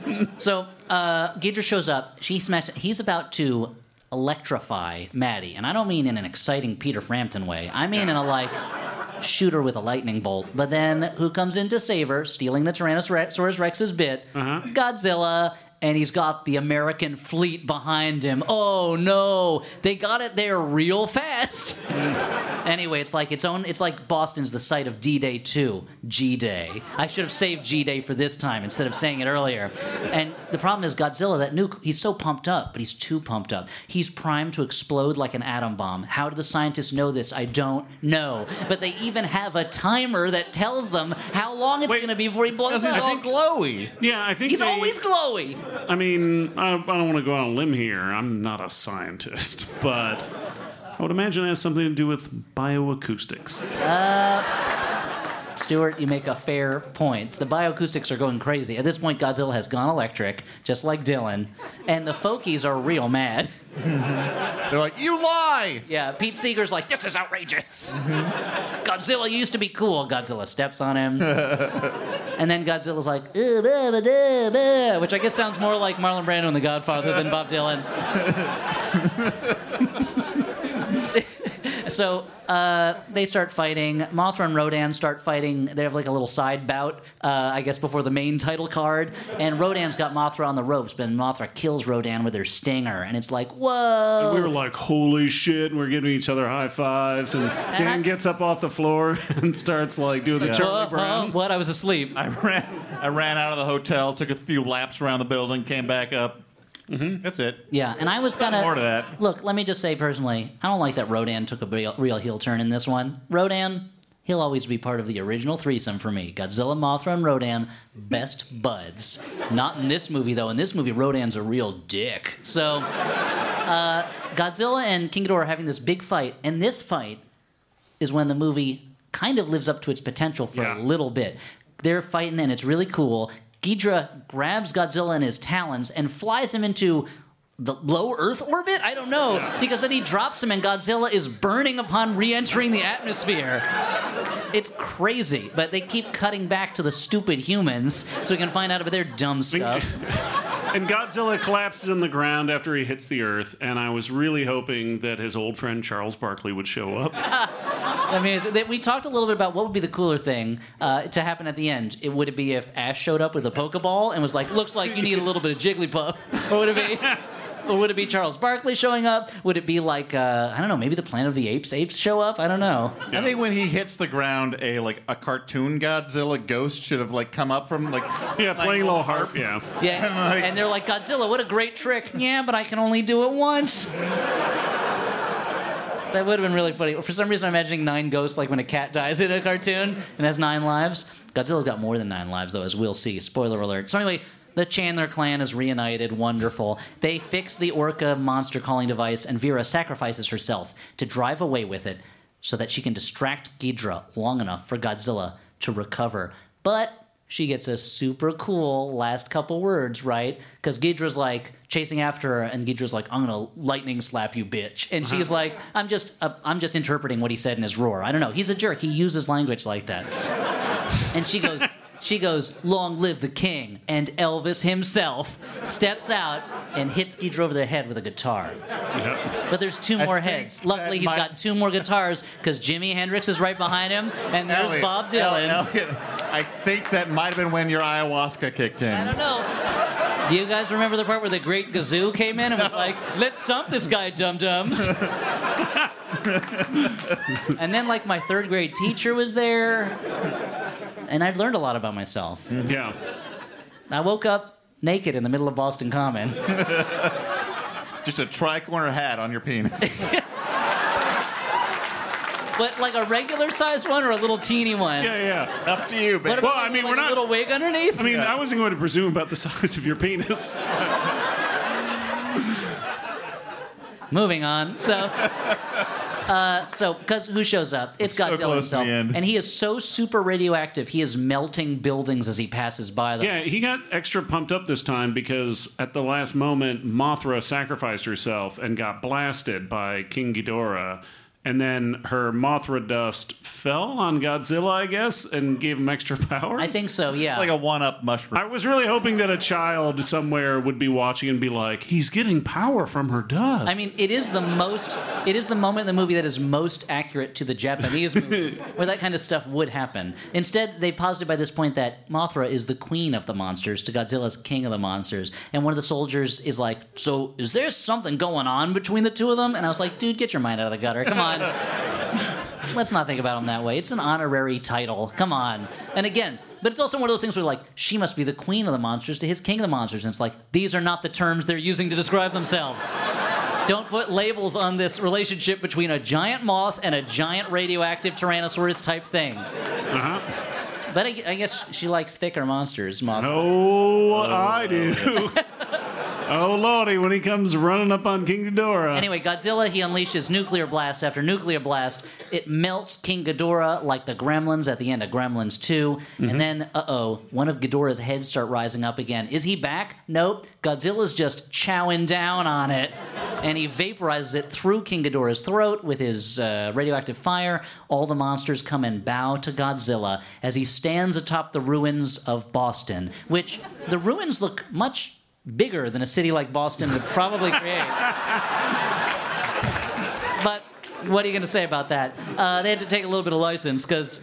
so, uh, Ghidra shows up. She smashed, he's about to electrify Maddie. And I don't mean in an exciting Peter Frampton way. I mean in a, like, shoot her with a lightning bolt. But then who comes in to save her, stealing the Tyrannosaurus Rex's bit? Godzilla. And he's got the American fleet behind him. Oh no, they got it there real fast. anyway, it's like its own. It's like Boston's the site of D-Day 2, G-Day. I should have saved G-Day for this time instead of saying it earlier. And the problem is Godzilla. That nuke. He's so pumped up, but he's too pumped up. He's primed to explode like an atom bomb. How do the scientists know this? I don't know. But they even have a timer that tells them how long it's going to be before he blows Because he's up. all glowy. Yeah, I think He's they- always glowy. I mean, I, I don't want to go on a limb here. I'm not a scientist, but I would imagine it has something to do with bioacoustics. Uh, Stuart, you make a fair point. The bioacoustics are going crazy. At this point, Godzilla has gone electric, just like Dylan, and the folkies are real mad. They're like, you lie. Yeah, Pete Seeger's like, this is outrageous. Godzilla used to be cool. Godzilla steps on him. and then Godzilla's like, "Uh, bah, bah, bah," which I guess sounds more like Marlon Brando in The Godfather than Bob Dylan. so uh, they start fighting. Mothra and Rodan start fighting. They have like a little side bout, uh, I guess, before the main title card. And Rodan's got Mothra on the ropes, but Mothra kills Rodan with her stinger. And it's like, whoa. We were like, holy shit, and we're giving each other high fives. And Dan I- gets up off the floor and starts like doing the Uh, Charlie uh, Brown. what? I was asleep. I ran. I ran out of the hotel, took a few laps around the building, came back up. Mm-hmm. That's it. Yeah, and I was gonna more to that. Look, let me just say personally, I don't like that Rodan took a real, real heel turn in this one. Rodan, he'll always be part of the original threesome for me. Godzilla, Mothra, and Rodan, best buds. Not in this movie though. In this movie, Rodan's a real dick. So, uh, Godzilla and King Ghidorah are having this big fight, and this fight is when the movie kind of lives up to its potential for Yeah. a little bit. They're fighting, and it's really cool. Ghidra grabs Godzilla in his talons and flies him into the low Earth orbit? I don't know. Because then he drops him, and Godzilla is burning upon re entering the atmosphere. It's crazy, but they keep cutting back to the stupid humans so we can find out about their dumb stuff. And Godzilla collapses in the ground after he hits the earth. And I was really hoping that his old friend Charles Barkley would show up. I mean, we talked a little bit about what would be the cooler thing uh, to happen at the end. It, would it be if Ash showed up with a Pokeball and was like, "Looks like you need a little bit of Jigglypuff," or would it be? Or would it be Charles Barkley showing up? Would it be like uh, I don't know, maybe the Planet of the Apes apes show up? I don't know. I think when he hits the ground, a like a cartoon Godzilla ghost should have like come up from like Yeah, playing a little harp. Yeah. Yeah, like- and they're like Godzilla, what a great trick. Yeah, but I can only do it once. That would have been really funny. For some reason, I'm imagining nine ghosts like when a cat dies in a cartoon and has nine lives. Godzilla's got more than nine lives, though, as we'll see. Spoiler alert. So, anyway, the Chandler clan is reunited. Wonderful. They fix the Orca monster calling device, and Vera sacrifices herself to drive away with it so that she can distract Ghidra long enough for Godzilla to recover. But she gets a super cool last couple words, right? Because Ghidra's like chasing after her, and Ghidra's like, "I'm gonna lightning slap you, bitch," and she's like, "I'm just, uh, I'm just interpreting what he said in his roar. I don't know. He's a jerk. He uses language like that." and she goes. She goes, Long live the king. And Elvis himself steps out and hits Ghidra over the head with a guitar. But there's two more think heads. Luckily, that he's might- got two more guitars because Jimi Hendrix is right behind him, and there's Elliot, Bob Dylan. Elliot, I think that might have been when your ayahuasca kicked in. I don't know. Do you guys remember the part where the great Gazoo came in and was like, let's stomp this guy, dum dums? and then, like, my third grade teacher was there, and I've learned a lot about myself. Mm-hmm. Yeah. I woke up naked in the middle of Boston Common. Just a tri-corner hat on your penis. but like a regular size one or a little teeny one? Yeah, yeah. Up to you, What baby. about Well, I mean, like we're a not- little wig underneath. I mean, I wasn't going to presume about the size of your penis. Moving on. So, uh, so because who shows up? It's so Godzilla close to himself, the end. and he is so super radioactive. He is melting buildings as he passes by them. Yeah, he got extra pumped up this time because at the last moment, Mothra sacrificed herself and got blasted by King Ghidorah. And then her Mothra dust fell on Godzilla, I guess, and gave him extra powers. I think so. Yeah. like a one-up mushroom. I was really hoping that a child somewhere would be watching and be like, "He's getting power from her dust." I mean, it is the most. It is the moment in the movie that is most accurate to the Japanese movies, where that kind of stuff would happen. Instead, they posited by this point that Mothra is the queen of the monsters, to Godzilla's king of the monsters, and one of the soldiers is like, "So, is there something going on between the two of them?" And I was like, "Dude, get your mind out of the gutter. Come on." Let's not think about him that way. It's an honorary title. Come on. And again, but it's also one of those things where like she must be the queen of the monsters to his king of the monsters, and it's like these are not the terms they're using to describe themselves. Don't put labels on this relationship between a giant moth and a giant radioactive Tyrannosaurus type thing. uh-huh. But I, I guess she likes thicker monsters, moth. Oh, I do. oh, lordy, when he comes running up on King Ghidorah. Anyway, Godzilla, he unleashes nuclear blast after nuclear blast. It melts King Ghidorah like the gremlins at the end of Gremlins 2. And then, uh oh, one of Ghidorah's heads start rising up again. Is he back? Nope. Godzilla's just chowing down on it. And he vaporizes it through King Ghidorah's throat with his uh, radioactive fire. All the monsters come and bow to Godzilla as he stands atop the ruins of Boston, which the ruins look much bigger than a city like Boston would probably create. But what are you going to say about that? Uh, they had to take a little bit of license because,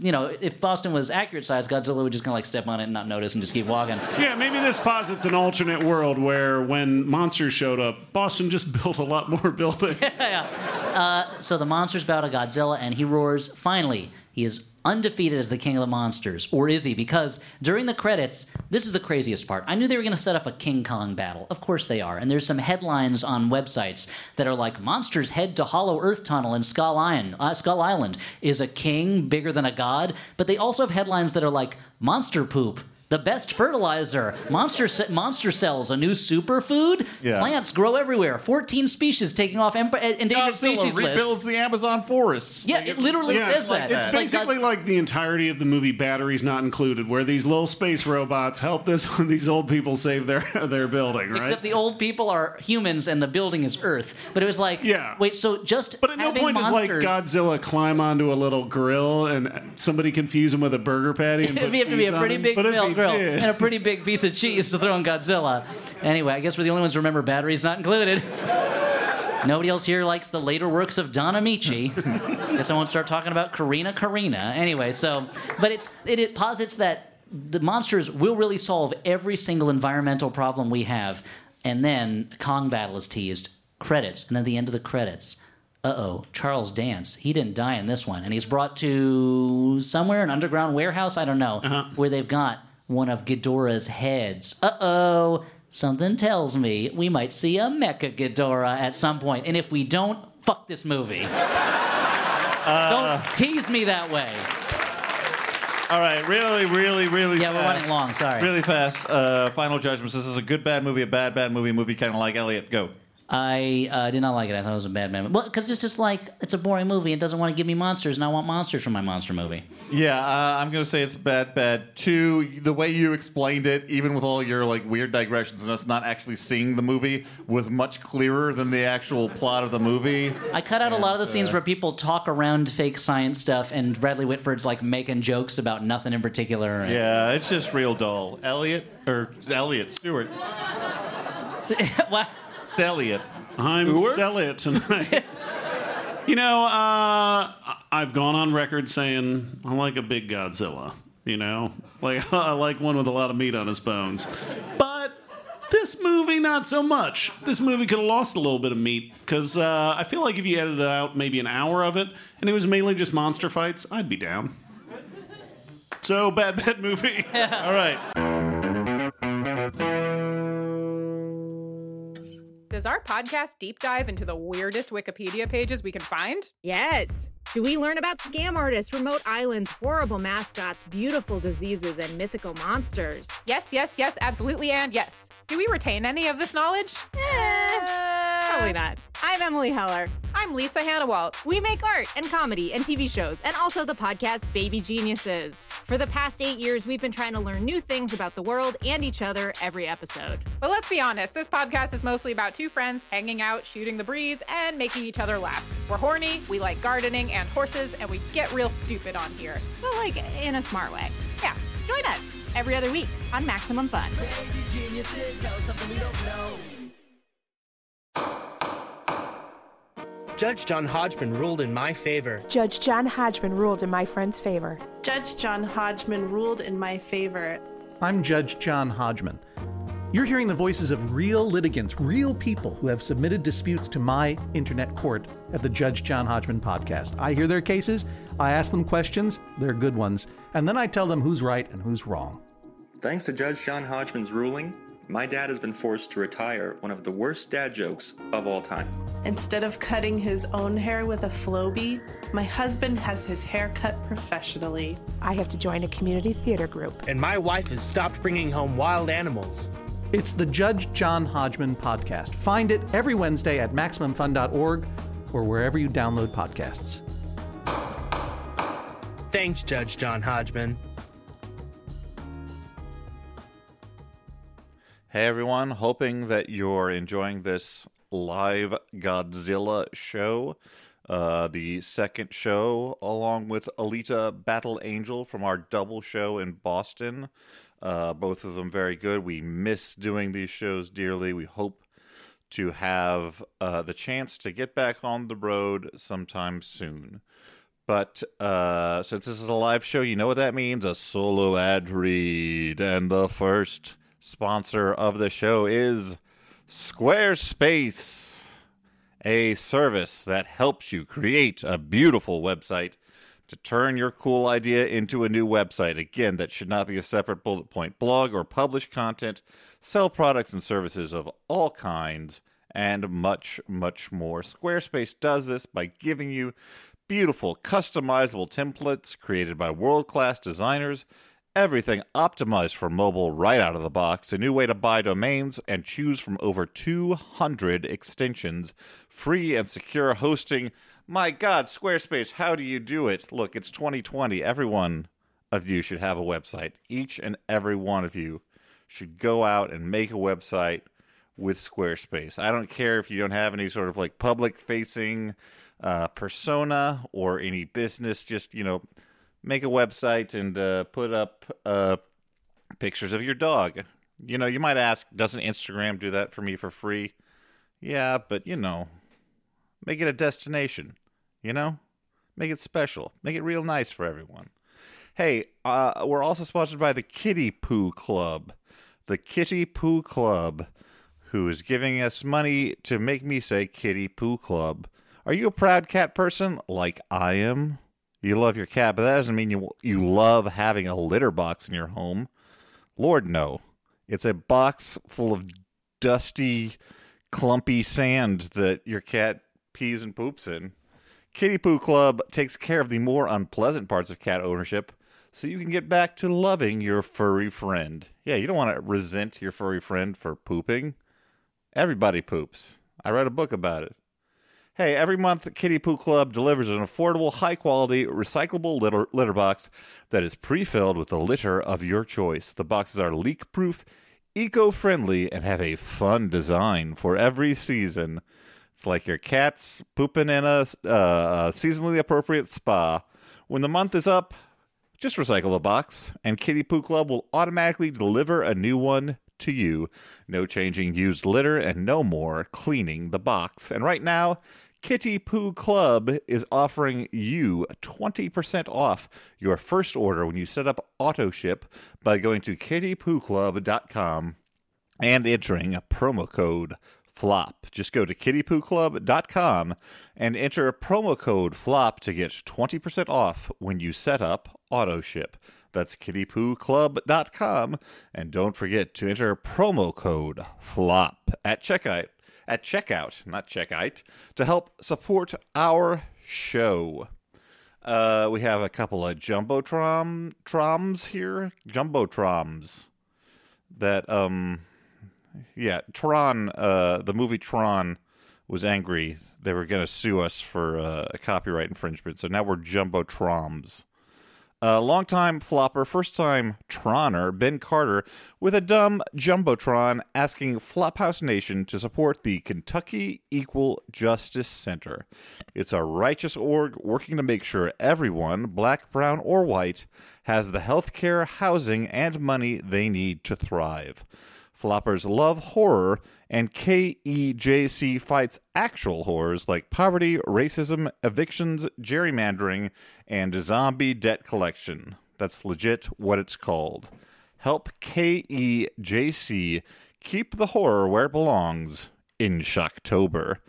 you know, if Boston was accurate size, Godzilla would just kind of like step on it and not notice and just keep walking. Yeah, maybe this posits an alternate world where when monsters showed up, Boston just built a lot more buildings. yeah. Uh, so the monsters bow to Godzilla, and he roars. Finally, he is undefeated as the king of the monsters, or is he? Because during the credits, this is the craziest part. I knew they were going to set up a King Kong battle. Of course they are. And there's some headlines on websites that are like, "Monsters head to Hollow Earth Tunnel in Skull Island. Uh, Skull Island is a king bigger than a god." But they also have headlines that are like, "Monster poop." The best fertilizer. Monster ce- monster cells, a new superfood. Yeah. Plants grow everywhere. 14 species taking off em- endangered Godzilla species list. rebuilds the Amazon forests. Yeah, it literally Yeah, says that. It's like basically God- like the entirety of the movie Batteries Not Included, where these little space robots help this these old people save their their building, right? Except the old people are humans and the building is Earth. But it was like, Yeah. wait, so just but at no point monsters, does like Godzilla climb onto a little grill and somebody confuse him with a burger patty and put It'd have to be a pretty him? big But grill, he grill and a pretty big piece of cheese to throw on Godzilla. Anyway, I guess we're the only ones who remember batteries not included. Nobody else here likes the later works of Don Ameche. I guess I won't start talking about Corrina Corrina. Anyway, so but it's it, it posits that the monsters will really solve every single environmental problem we have, and then Kong battle is teased. Credits, and then the end of the credits. Uh oh, Charles Dance. He didn't die in this one, and he's brought to somewhere an underground warehouse. I don't know where they've got one of Ghidorah's heads. Uh oh. Something tells me we might see a Mecha Ghidorah at some point. and if we don't, fuck this movie. don't tease me that way. All right, really, really, really. Yeah, we're running long. Sorry. Really fast. Uh, final judgments. This is a good bad movie, a bad bad movie, movie kind of like Elliot. Go. I uh, did not like it. I thought it was a bad movie. Well, because it's just like it's a boring movie. It doesn't want to give me monsters, and I want monsters from my monster movie. Yeah, uh, I'm gonna say it's bad, bad. Two, the way you explained it, even with all your like weird digressions and us not actually seeing the movie, was much clearer than the actual plot of the movie. I cut out a lot of the scenes uh, where people talk around fake science stuff, and Bradley Whitford's like making jokes about nothing in particular. and- Yeah, it's just real dull. Elliot or Elliot Stewart. What? It's Elliot. I'm Uwer? Stella tonight. you know, uh, I've gone on record saying I like a big Godzilla. You know, like I like one with a lot of meat on his bones. But this movie, not so much. This movie could have lost a little bit of meat because uh, I feel like if you edited out maybe an hour of it and it was mainly just monster fights, I'd be down. So bad, bad movie. All right. Does our podcast deep dive into the weirdest Wikipedia pages we can find? Yes. Do we learn about scam artists, remote islands, horrible mascots, beautiful diseases, and mythical monsters? Yes, yes, yes, absolutely, and yes. Do we retain any of this knowledge? Eh, probably not. I'm Emily Heller. I'm Lisa Hanawalt. We make art and comedy and TV shows, and also the podcast Baby Geniuses. For the past eight years, we've been trying to learn new things about the world and each other every episode. But let's be honest, this podcast is mostly about two friends hanging out, shooting the breeze, and making each other laugh. We're horny, we like gardening and horses, and we get real stupid on here. But, like, in a smart way. Yeah. Join us every other week on Maximum Fun. Judge John Hodgman ruled in my favor. Judge John Hodgman ruled in my friend's favor. Judge John Hodgman ruled in my favor. I'm Judge John Hodgman. You're hearing the voices of real litigants, real people who have submitted disputes to my internet court at the Judge John Hodgman podcast. I hear their cases, I ask them questions, they're good ones, and then I tell them who's right and who's wrong. Thanks to Judge John Hodgman's ruling, my dad has been forced to retire one of the worst dad jokes of all time. Instead of cutting his own hair with a Flowbee, my husband has his hair cut professionally. I have to join a community theater group. And my wife has stopped bringing home wild animals. It's the Judge John Hodgman podcast. Find it every Wednesday at MaximumFun.org or wherever you download podcasts. Thanks, Judge John Hodgman. Hey everyone, hoping that you're enjoying this live Godzilla show. Uh, the second show, along with Alita Battle Angel from our double show in Boston. Uh, both of them very good. We miss doing these shows dearly. We hope to have uh, the chance to get back on the road sometime soon. But uh, since this is a live show, you know what that means a solo ad read. And the first sponsor of the show is Squarespace, a service that helps you create a beautiful website to turn your cool idea into a new website. Again, that should not be a separate bullet point. Blog or publish content, sell products and services of all kinds, and much, much more. Squarespace does this by giving you beautiful, customizable templates created by world class designers Everything optimized for mobile right out of the box. A new way to buy domains and choose from over 200 extensions. Free and secure hosting. My God, Squarespace, how do you do it? Look, it's 2020. Everyone of you should have a website. Each and every one of you should go out and make a website with Squarespace. I don't care if you don't have any sort of like public facing uh, persona or any business, just, you know, make a website and uh, put up uh, pictures of your dog. You know, you might ask, doesn't Instagram do that for me for free? Yeah, but you know, make it a destination. You know, make it special, make it real nice for everyone. Hey, uh, we're also sponsored by the Kitty Poo Club. The Kitty Poo Club, who is giving us money to make me say Kitty Poo Club. Are you a proud cat person like I am? You love your cat, but that doesn't mean you you love having a litter box in your home. Lord no. It's a box full of dusty, clumpy sand that your cat pees and poops in. Kitty Poo Club takes care of the more unpleasant parts of cat ownership so you can get back to loving your furry friend. Yeah, you don't want to resent your furry friend for pooping. Everybody poops. I read a book about it. Hey, every month, Kitty Poo Club delivers an affordable, high quality, recyclable litter, litter box that is pre filled with the litter of your choice. The boxes are leak proof, eco friendly, and have a fun design for every season. It's like your cat's pooping in a, uh, seasonally appropriate spa. When the month is up, just recycle the box, and Kitty Poo Club will automatically deliver a new one to you. No changing used litter and no more cleaning the box. And right now, Kitty Poo Club is offering you 20% off your first order when you set up auto ship by going to kittypooclub.com and entering a promo code FLOP. Just go to kittypooclub.com and enter promo code FLOP to get 20% off when you set up auto ship. That's kittypooclub.com. And don't forget to enter promo code FLOP at checkout. At checkout, not checkout, to help support our show. Uh, we have a couple of jumbotron troms here, jumbotrons. That um, yeah, Tron. Uh, the movie Tron was angry. They were going to sue us for uh, a copyright infringement. So now we're Jumbo jumbotrons. Uh, longtime flopper, first time Troner, Ben Carter, with a dumb Jumbotron asking Flophouse Nation to support the Kentucky Equal Justice Center. It's a righteous org working to make sure everyone, black, brown, or white, has the health care, housing, and money they need to thrive. Floppers love horror, and KEJC fights actual horrors like poverty, racism, evictions, gerrymandering, and zombie debt collection. That's legit what it's called. Help KEJC keep the horror where it belongs in Shocktober.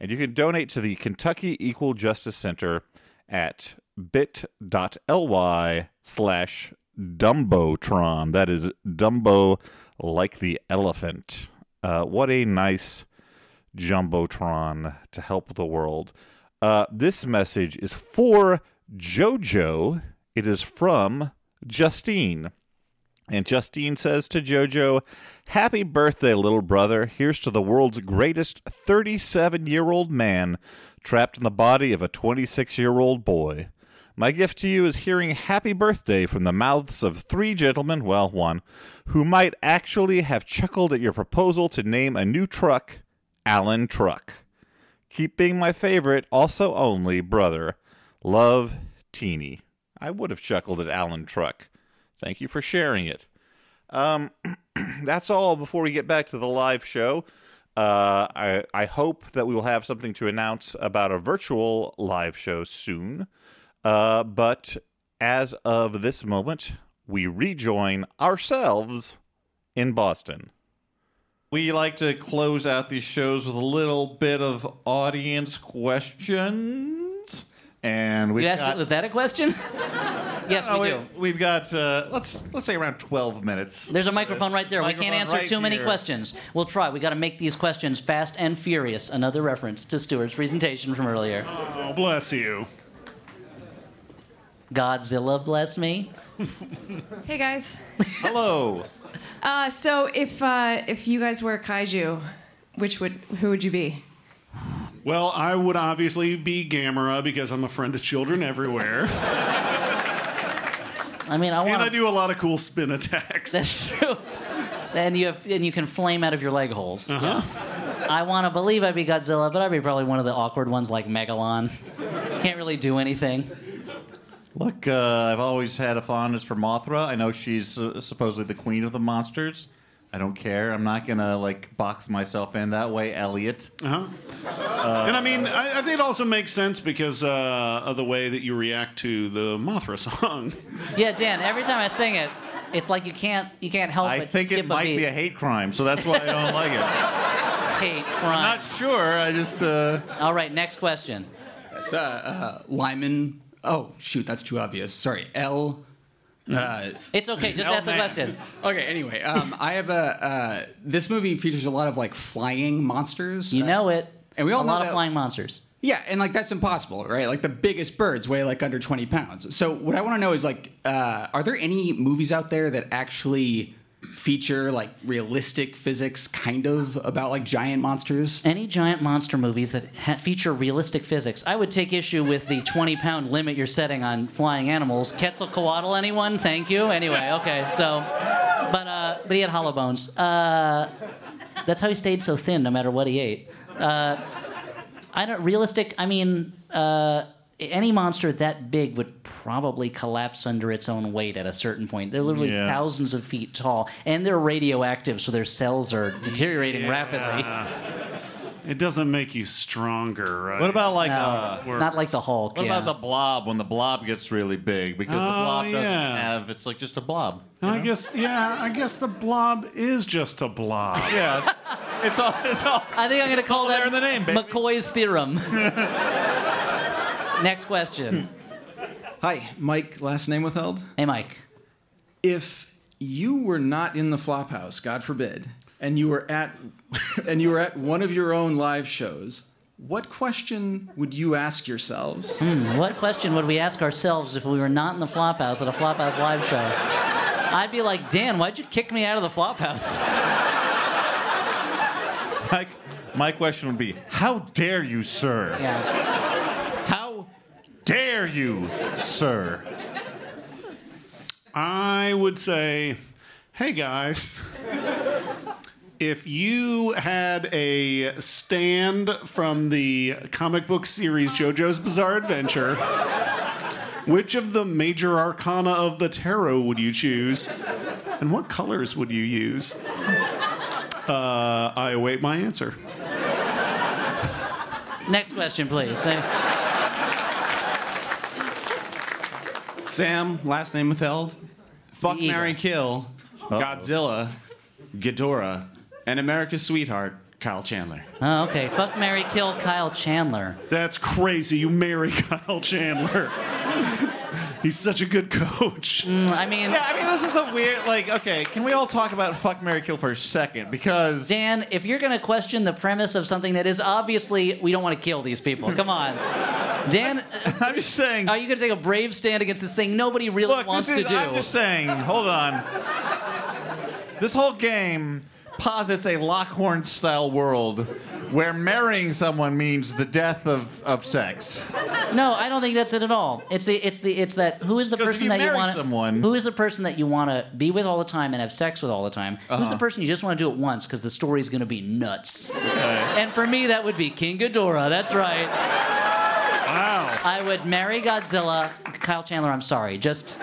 And you can donate to the Kentucky Equal Justice Center at bit.ly slash Dumbotron. That is Dumbo like the elephant. Uh, what a nice jumbotron to help the world. Uh, this message is for JoJo. It is from Justine. And Justine says to JoJo, Happy birthday, little brother. Here's to the world's greatest 37 year old man trapped in the body of a 26 year old boy. My gift to you is hearing happy birthday from the mouths of three gentlemen, well, one, who might actually have chuckled at your proposal to name a new truck Alan Truck. Keep being my favorite, also only brother. Love, Teeny. I would have chuckled at Alan Truck. Thank you for sharing it. Um, that's all before we get back to the live show. Uh, I, I hope that we will have something to announce about a virtual live show soon. Uh, but as of this moment, we rejoin ourselves in Boston. We like to close out these shows with a little bit of audience questions. And we You asked, got, was that a question? yes, we Oh, do. We've got uh, let's let's say around twelve minutes. There's a microphone right there. we can't answer right too many here. questions. We'll try. We got to make these questions fast and furious. Another reference to Stuart's presentation from earlier. Oh, bless you. Godzilla, bless me. Hey guys. Hello. Uh, so if uh, if you guys were a kaiju, which would who would you be? Well, I would obviously be Gamera because I'm a friend of children everywhere. I mean, I want. and. I do a lot of cool spin attacks. That's true. And you have, and you can flame out of your leg holes. Uh-huh. I want to believe I'd be Godzilla, but I'd be probably one of the awkward ones like Megalon. Can't really do anything. Look, uh, I've always had a fondness for Mothra. I know she's uh, supposedly the queen of the monsters. I don't care. I'm not gonna like box myself in that way, Elliot. Uh-huh. and I mean, I, I think it also makes sense because uh, of the way that you react to the Mothra song. Yeah, Dan. Every time I sing it, it's like you can't you can't help it. I but think skip it might beat. be a hate crime, so that's why I don't like it. hate crime. I'm not sure. I just. Uh... All right, next question. Yes, uh, uh, Lyman. Oh, shoot, that's too obvious. Sorry, L. Uh, it's okay. Just ask the question. Okay. Anyway, um, I have a. Uh, this movie features a lot of like flying monsters. You know it. and we all a know lot of that- flying monsters. Yeah, and like that's impossible, right? Like the biggest birds weigh like under twenty pounds. So what I want to know is like, uh, are there any movies out there that actually feature like realistic physics, kind of about like giant monsters? Any giant monster movies that ha- feature realistic physics, I would take issue with the 20 pound limit you're setting on flying animals. Quetzalcoatl, anyone? Thank you. Anyway, okay, so, but uh, but he had hollow bones. Uh, that's how he stayed so thin, no matter what he ate. Uh, I don't realistic. I mean, uh, any monster that big would probably collapse under its own weight at a certain point. They're literally Yeah. thousands of feet tall, and they're radioactive, so their cells are deteriorating rapidly. It doesn't make you stronger, right? What about like No, uh, not like the Hulk. What yeah. about the blob when the blob gets really big because the Oh, blob doesn't have it's like just a blob. And I guess, yeah, I guess the blob is just a blob. Yeah, it's, it's all it's all. I think I'm going to call that there in the name, baby. McCoy's theorem. Next question. Hi, Mike, last name withheld. Hey, Mike. If you were not in the Flophouse, God forbid, and you were at and you were at one of your own live shows, What question would you ask yourselves? Hmm, what question would we ask ourselves if we were not in the Flophouse at a Flophouse live show? I'd be like, Dan, why'd you kick me out of the Flophouse? My, my question would be, how dare you, sir? Yeah. Dare you, sir? I would say, hey guys, if you had a stand from the comic book series JoJo's Bizarre Adventure, which of the major arcana of the tarot would you choose? And what colors would you use? Uh, I await my answer. Next question, please. Thank- Sam, last name withheld. Fuck, Eagle. Mary, Kill, Godzilla, Ghidorah, and America's Sweetheart, Kyle Chandler. Oh, okay. Fuck Mary Kill Kyle Chandler. That's crazy. You marry Kyle Chandler. He's such a good coach. Mm, I mean, Yeah, I mean, this is a weird. Like, okay, can we all talk about fuck Mary Kill for a second? Because Dan, if you're going to question the premise of something that is obviously we don't want to kill these people, come on. Dan, I'm just saying. are you going to take a brave stand against this thing nobody really Look, wants is, to do? I'm just saying. Hold on. This whole game posits a Lockhorn style world where marrying someone means the death of, of sex. No, I don't think that's it at all. It's the it's the it's that who is the person you that you want someone- who is the person that you want to be with all the time and have sex with all the time? Who's Uh-huh. the person you just want to do it once because the story's going to be nuts? And for me, that would be King Ghidorah. That's right. Wow. I would marry Godzilla. Kyle Chandler, I'm sorry. Just,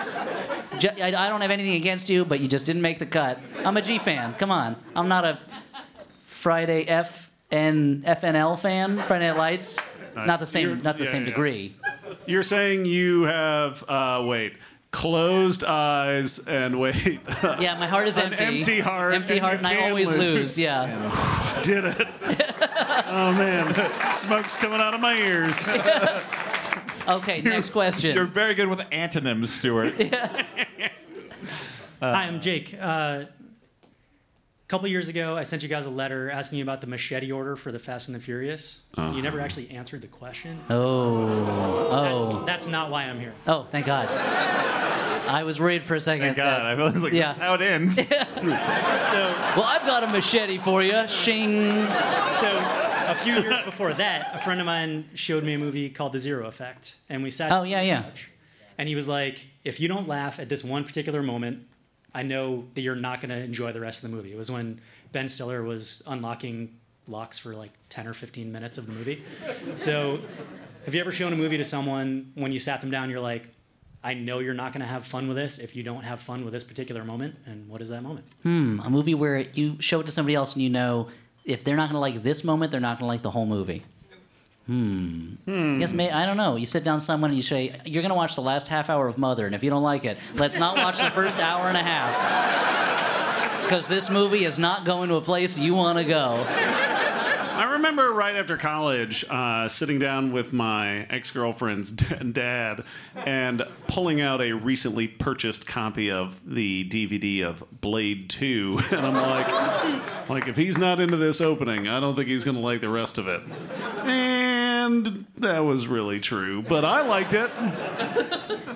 ju- I, I don't have anything against you, but you just didn't make the cut. I'm a G fan. Come on. I'm not a Friday F and FNL fan. Friday Night Lights. Not the same. You're- Not the yeah, same yeah. degree. You're saying you have, uh, wait, closed eyes and wait. Yeah, my heart is An empty. empty heart. Empty and heart, you and I always lose. Yeah. Did it. oh, man. Smoke's coming out of my ears. Okay, next question. You're very good with antonyms, Stuart. Hi, I'm Jake. Uh, a couple years ago, I sent you guys a letter asking you about the machete order for the Fast and the Furious. Uh-huh. You never actually answered the question. Oh. Oh. That's, that's not why I'm here. Oh, thank God. I was worried for a second. Thank God. I was like, yeah. that's how it ends. So, well, I've got a machete for you. Shing. So, a few years before that, a friend of mine showed me a movie called The Zero Effect, and we sat. Oh, yeah, yeah. couch, And he was like, "If you don't laugh at this one particular moment, I know that you're not going to enjoy the rest of the movie." It was when Ben Stiller was unlocking locks for like 10 or 15 minutes of the movie. So, have you ever shown a movie to someone when you sat them down, you're like, I know you're not going to have fun with this if you don't have fun with this particular moment. And what is that moment? Hmm, a movie where you show it to somebody else and you know if they're not going to like this moment, they're not going to like the whole movie. Hmm. Yes, may, I don't know. You sit down with someone and you say, You're going to watch the last half hour of Mother, and if you don't like it, let's not watch the first hour and a half. Because this movie is not going to a place you want to go. I remember right after college uh, sitting down with my ex girlfriend's dad and pulling out a recently purchased copy of the DVD of Blade 2. And I'm like, like if he's not into this opening, I don't think he's going to like the rest of it. And that was really true, but I liked it.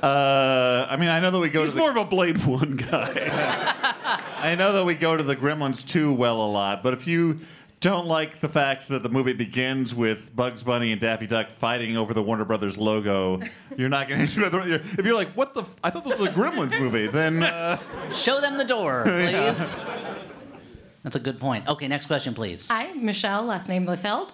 Uh, I mean, I know that we go He's to the, more of a Blade 1 guy. I know that we go to the Gremlins 2 well a lot, but if you don't like the fact that the movie begins with Bugs Bunny and Daffy Duck fighting over the Warner Brothers logo, you're not going to enjoy the. If you're like, what the? F- I thought this was a Gremlins movie. Then uh, Show them the door, Yeah. That's a good point. Okay, next question, please. Hi, Michelle, last name Liefeld.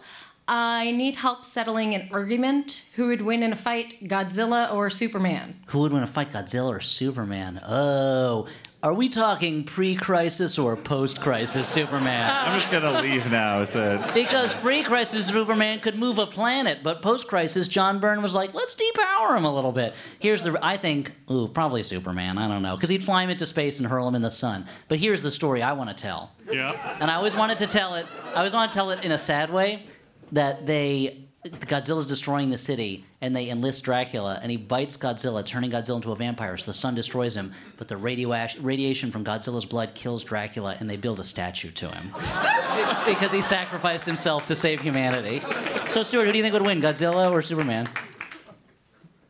I need help settling an argument. Who would win in a fight, Godzilla or Superman? Who would win a fight, Godzilla or Superman? Oh, are we talking pre-crisis or post-crisis Superman? I'm just going to leave now. Said Because pre-crisis Superman could move a planet, but post-crisis John Byrne was like, let's depower him a little bit. Here's the, I think, ooh, probably Superman. I don't know, because he'd fly him into space and hurl him in the sun. But here's the story I want to tell, yeah. and I always wanted to tell it. I always want to tell it in a sad way, that they Godzilla's destroying the city, and they enlist Dracula, and he bites Godzilla, turning Godzilla into a vampire. So the sun destroys him, but the radio radiation from Godzilla's blood kills Dracula, and they build a statue to him because he sacrificed himself to save humanity. So, Stuart, who do you think would win, Godzilla or Superman?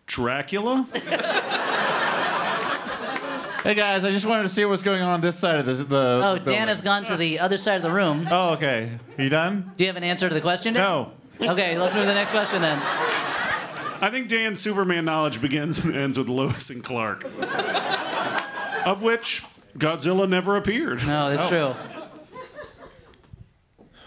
Dracula? Hey guys, I just wanted to see what's going on on this side of the. the Oh, the Dan has gone to the other side of the room. Oh, okay. Are you done? Do you have an answer to the question? Dan? No. Okay, let's move to the next question then. I think Dan's Superman knowledge begins and ends with Lois and Clark. of which Godzilla never appeared. No, that's oh. true.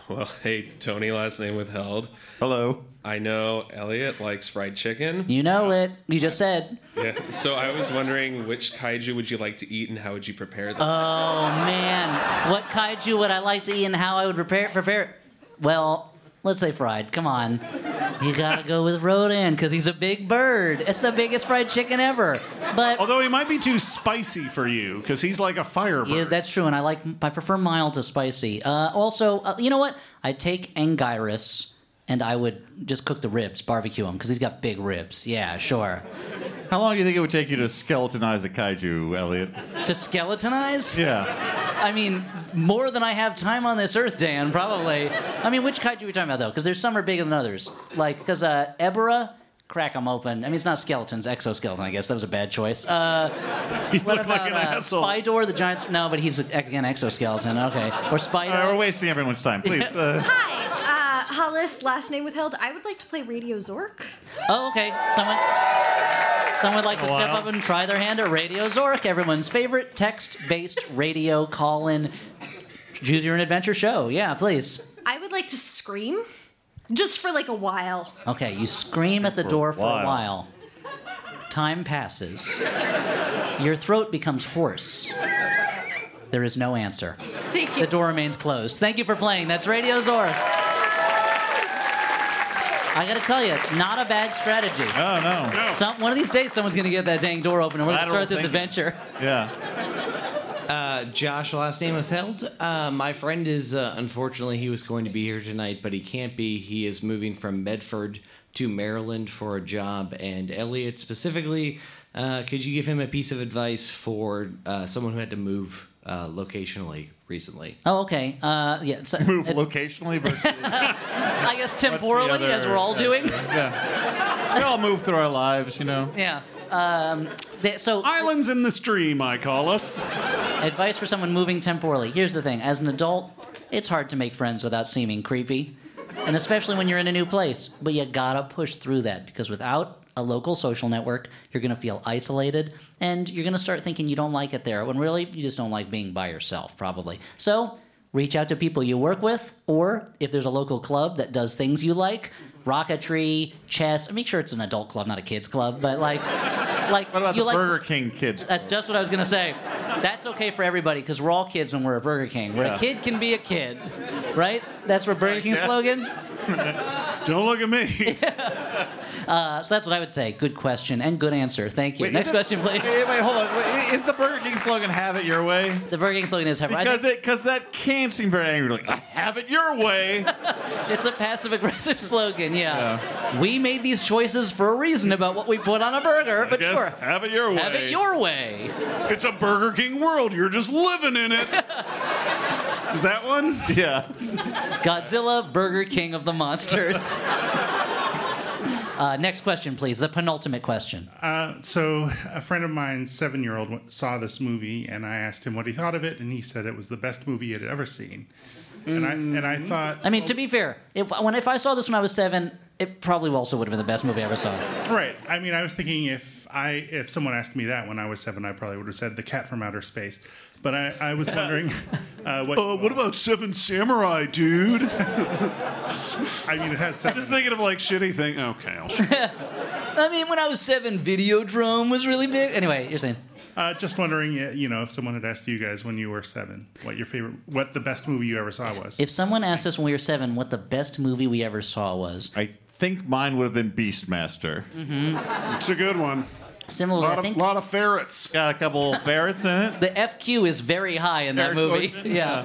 Well, hey, Tony, last name withheld. Hello. I know Elliot likes fried chicken. You know it. You just said. Yeah. So I was wondering which kaiju would you like to eat and how would you prepare them? Oh man, what kaiju would I like to eat and how I would prepare prepare? it? Well, let's say fried. Come on, you gotta go with Rodan because he's a big bird. It's the biggest fried chicken ever. But although he might be too spicy for you because he's like a firebird. Yeah, that's true, and I like I prefer mild to spicy. Uh, also, uh, you know what? I'd take Anguirus. And I would just cook the ribs, barbecue him, because he's got big ribs. Yeah, sure. How long do you think it would take you to skeletonize a kaiju, Elliot? To skeletonize? Yeah. I mean, more than I have time on this earth, Dan, probably. I mean, which kaiju are we talking about, though? Because there's some are bigger than others. Like, because uh, Ebirah, crack them open. I mean, it's not skeletons, exoskeleton, I guess. That was a bad choice. Uh, what look like about an uh, asshole. Spydor, the giant... sp- No, but he's, again, exoskeleton. Okay. Or Spider. All right, we're wasting everyone's time. Please. Uh, Hi, uh, Hollis, last name withheld. I would like to play Radio Zork. Oh, okay. Someone, someone would like to oh, step Wow. up and try their hand at Radio Zork, everyone's favorite text-based radio call-in choose your own adventure show. Yeah, please. I would like to scream, just for like a while. Okay, you scream at the door for a while. while. Time passes. Your throat becomes hoarse. There is no answer. Thank you. The door remains closed. Thank you for playing. That's Radio Zork. I gotta tell you, not a bad strategy. Oh no. Some, one of these days, someone's gonna get that dang door open, and we're gonna start this thinking. adventure. Yeah. Uh, Josh, last name withheld. Uh, my friend is uh, unfortunately he was going to be here tonight, but he can't be. He is moving from Medford to Maryland for a job. And Elliot specifically, uh, could you give him a piece of advice for uh, someone who had to move uh, locationally recently? Oh, okay. Uh, yeah. So, Move locationally versus. I guess temporally, other- as we're all yeah, doing. Yeah. We all move through our lives, you know. Yeah. Um, th- so islands in the stream, I call us. Advice for someone moving temporally. Here's the thing: as an adult, it's hard to make friends without seeming creepy, and especially when you're in a new place. But you gotta push through that because without a local social network, you're gonna feel isolated, and you're gonna start thinking you don't like it there when really you just don't like being by yourself, probably. So. Reach out to people you work with, or if there's a local club that does things you like, rocketry, chess. Make sure it's an adult club, not a kids club. But like, like What about you the like Burger King kids? that's just what I was gonna say. That's okay for everybody because we're all kids when we're at Burger King. Where Yeah. a kid can be a kid, right? That's our Burger King slogan. Don't look at me. Uh, so that's what I would say. Good question and good answer. Thank you. Wait, Next is it- question, please. Wait, wait, hold on. Wait, is the Burger King slogan "Have it your way"? The Burger King slogan is "Have I Because think it because that can seem very angry. Like "Have it your way." It's a passive aggressive slogan. Yeah. We made these choices for a reason about what we put on a burger, but guess sure. Have it your way. Have it your way. It's a Burger King world. You're just living in it. Is that one? Yeah. Godzilla, Burger King of the monsters. Uh, next question, please. The penultimate question. Uh, so, a friend of mine, seven year old saw this movie, and I asked him what he thought of it, and he said it was the best movie he had ever seen. And I and I thought, I mean, to be fair, if when if I saw this when I was seven, it probably also would have been the best movie I ever saw. right. I mean, I was thinking if I if someone asked me that when I was seven, I probably would have said The Cat from Outer Space. But I, I was wondering, uh, what Uh, what about Seven Samurai, dude? I mean, it has. I'm just thinking of like shitty thing. Okay, I'll. Sh- I mean, when I was seven, Videodrome was really big. Anyway, you're saying. Uh, just wondering, you know, if someone had asked you guys when you were seven, what your favorite, what the best movie you ever saw was. If someone asked us when we were seven what the best movie we ever saw was, I think mine would have been Beastmaster. Mm-hmm. It's a good one. Similar, lot I of, think lot of ferrets. Got a couple ferrets in it. the FQ is very high in that Air movie. quotient? Yeah.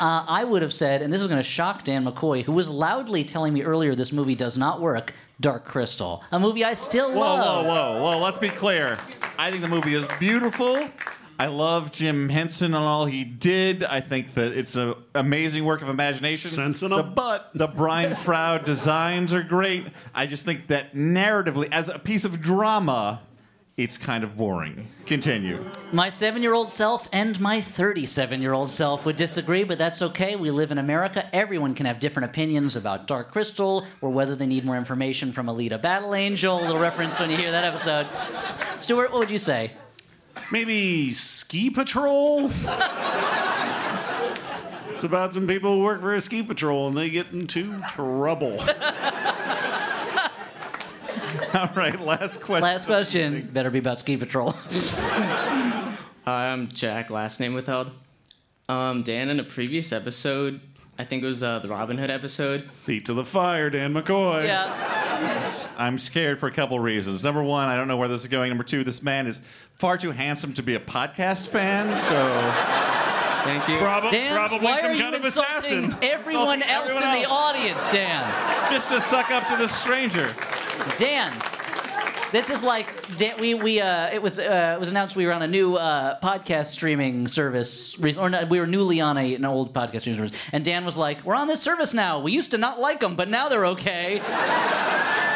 uh, I would have said, and this is going to shock Dan McCoy, who was loudly telling me earlier this movie does not work. Dark Crystal, a movie I still Whoa, love. whoa, whoa, whoa! Let's be clear. I think the movie is beautiful. I love Jim Henson and all he did. I think that it's an amazing work of imagination. Sense in a the, butt. The Brian Froud designs are great. I just think that narratively, as a piece of drama, it's kind of boring. Continue. My seven year old self and my 37 year old self would disagree, but that's okay. We live in America. Everyone can have different opinions about Dark Crystal or whether they need more information from Alita Battle Angel. A little reference when you hear that episode. Stuart, what would you say? Maybe ski patrol. it's about some people who work for a ski patrol and they get into trouble. All right, last question. Last question. Better be about Ski Patrol. Hi, I'm Jack, last name withheld. Um, Dan, in a previous episode, I think it was uh, the Robin Hood episode. Feet to the fire, Dan McCoy. Yeah. I'm scared for a couple reasons. Number one, I don't know where this is going. Number two, this man is far too handsome to be a podcast fan. So Thank you. Prob- Dan, probably why some are you kind of insulting assassin. everyone Oh, else everyone in the audience, Dan? just to suck up to the stranger. Dan, this is like Dan, we we uh, it was uh, it was announced we were on a new uh, podcast streaming service, re- or no, we were newly on a, an old podcast streaming service, and Dan was like, "We're on this service now. We used to not like them, but now they're okay."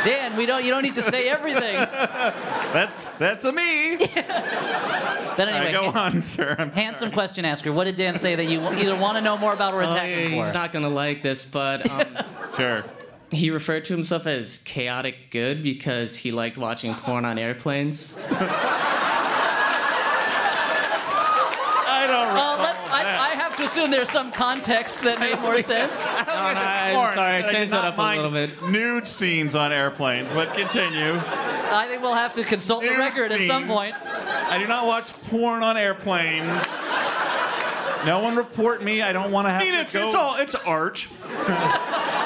Dan, we don't you don't need to say everything. That's that's a me. But anyway, All right, go ha- on, sir. I'm handsome question asker. What did Dan say that you either want to know more about or Oh, attack yeah, him for? he's not gonna like this, but um, Sure. He referred to himself as chaotic good because he liked watching porn on airplanes. I don't Uh, let's. I, I have to assume there's some context that made more sense. I'm sorry, I changed that up a little bit. Nude scenes on airplanes, but continue. I think we'll have to consult the Nude record at some point. I do not watch porn on airplanes. No one report me. I don't want to have to. I mean, to it's, go. it's all it's art.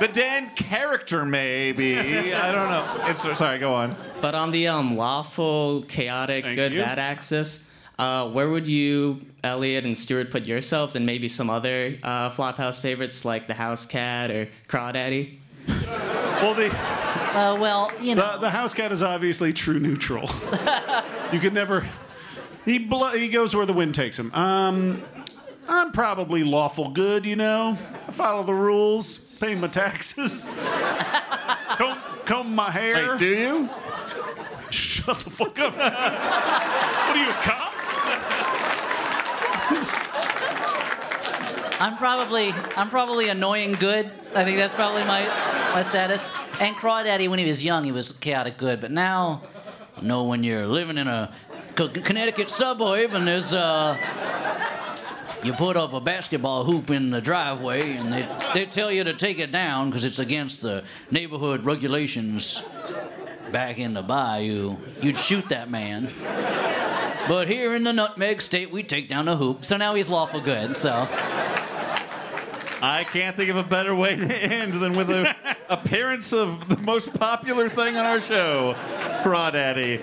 the Dan character, maybe. I don't know. It's sorry. Go on. But on the um, lawful, chaotic, Thank good, you. bad axis, uh, where would you, Elliot and Stuart, put yourselves, and maybe some other uh, Flophouse favorites like the House Cat or Crawdaddy? Well, the Uh, well, you know. the, the house cat is obviously true neutral. you could never. He blo- he goes where the wind takes him. Um, I'm probably lawful good, you know. I follow the rules, pay my taxes, comb, comb my hair. Wait, do you? Shut the fuck up. what are you, a cop? I'm probably I'm probably annoying good. I think that's probably my my status. And Crawdaddy, when he was young, he was chaotic good. But now, you know, when you're living in a Connecticut suburb and there's uh, you put up a basketball hoop in the driveway and they they tell you to take it down because it's against the neighborhood regulations. Back in the bayou, you'd shoot that man. But here in the Nutmeg State, we take down the hoop. So now he's lawful good. So. I can't think of a better way to end than with the appearance of the most popular thing on our show, Crawdaddy.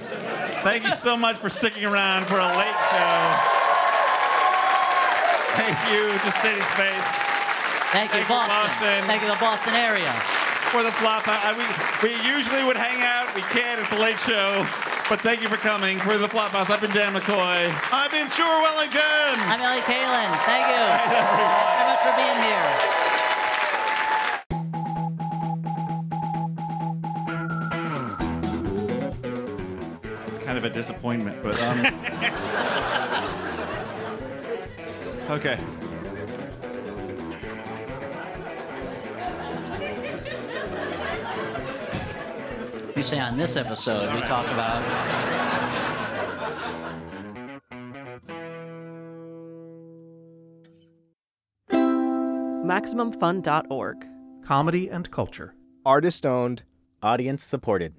Thank you so much for sticking around for a late show. Thank you to City Space. Thank you, Thank you, Boston. Boston. Thank you, the Boston area. For the flop, I, we, we usually would hang out. We can't. It's a late show. But thank you for coming. For the Flophouse, I've been Dan McCoy. I've been Stuart Wellington. I'm Elliott Kalan. Thank you very much for being here. It's kind of a disappointment, but um. okay. You say on this episode, we talk about MaximumFun.org. Comedy and culture. Artist owned, audience supported.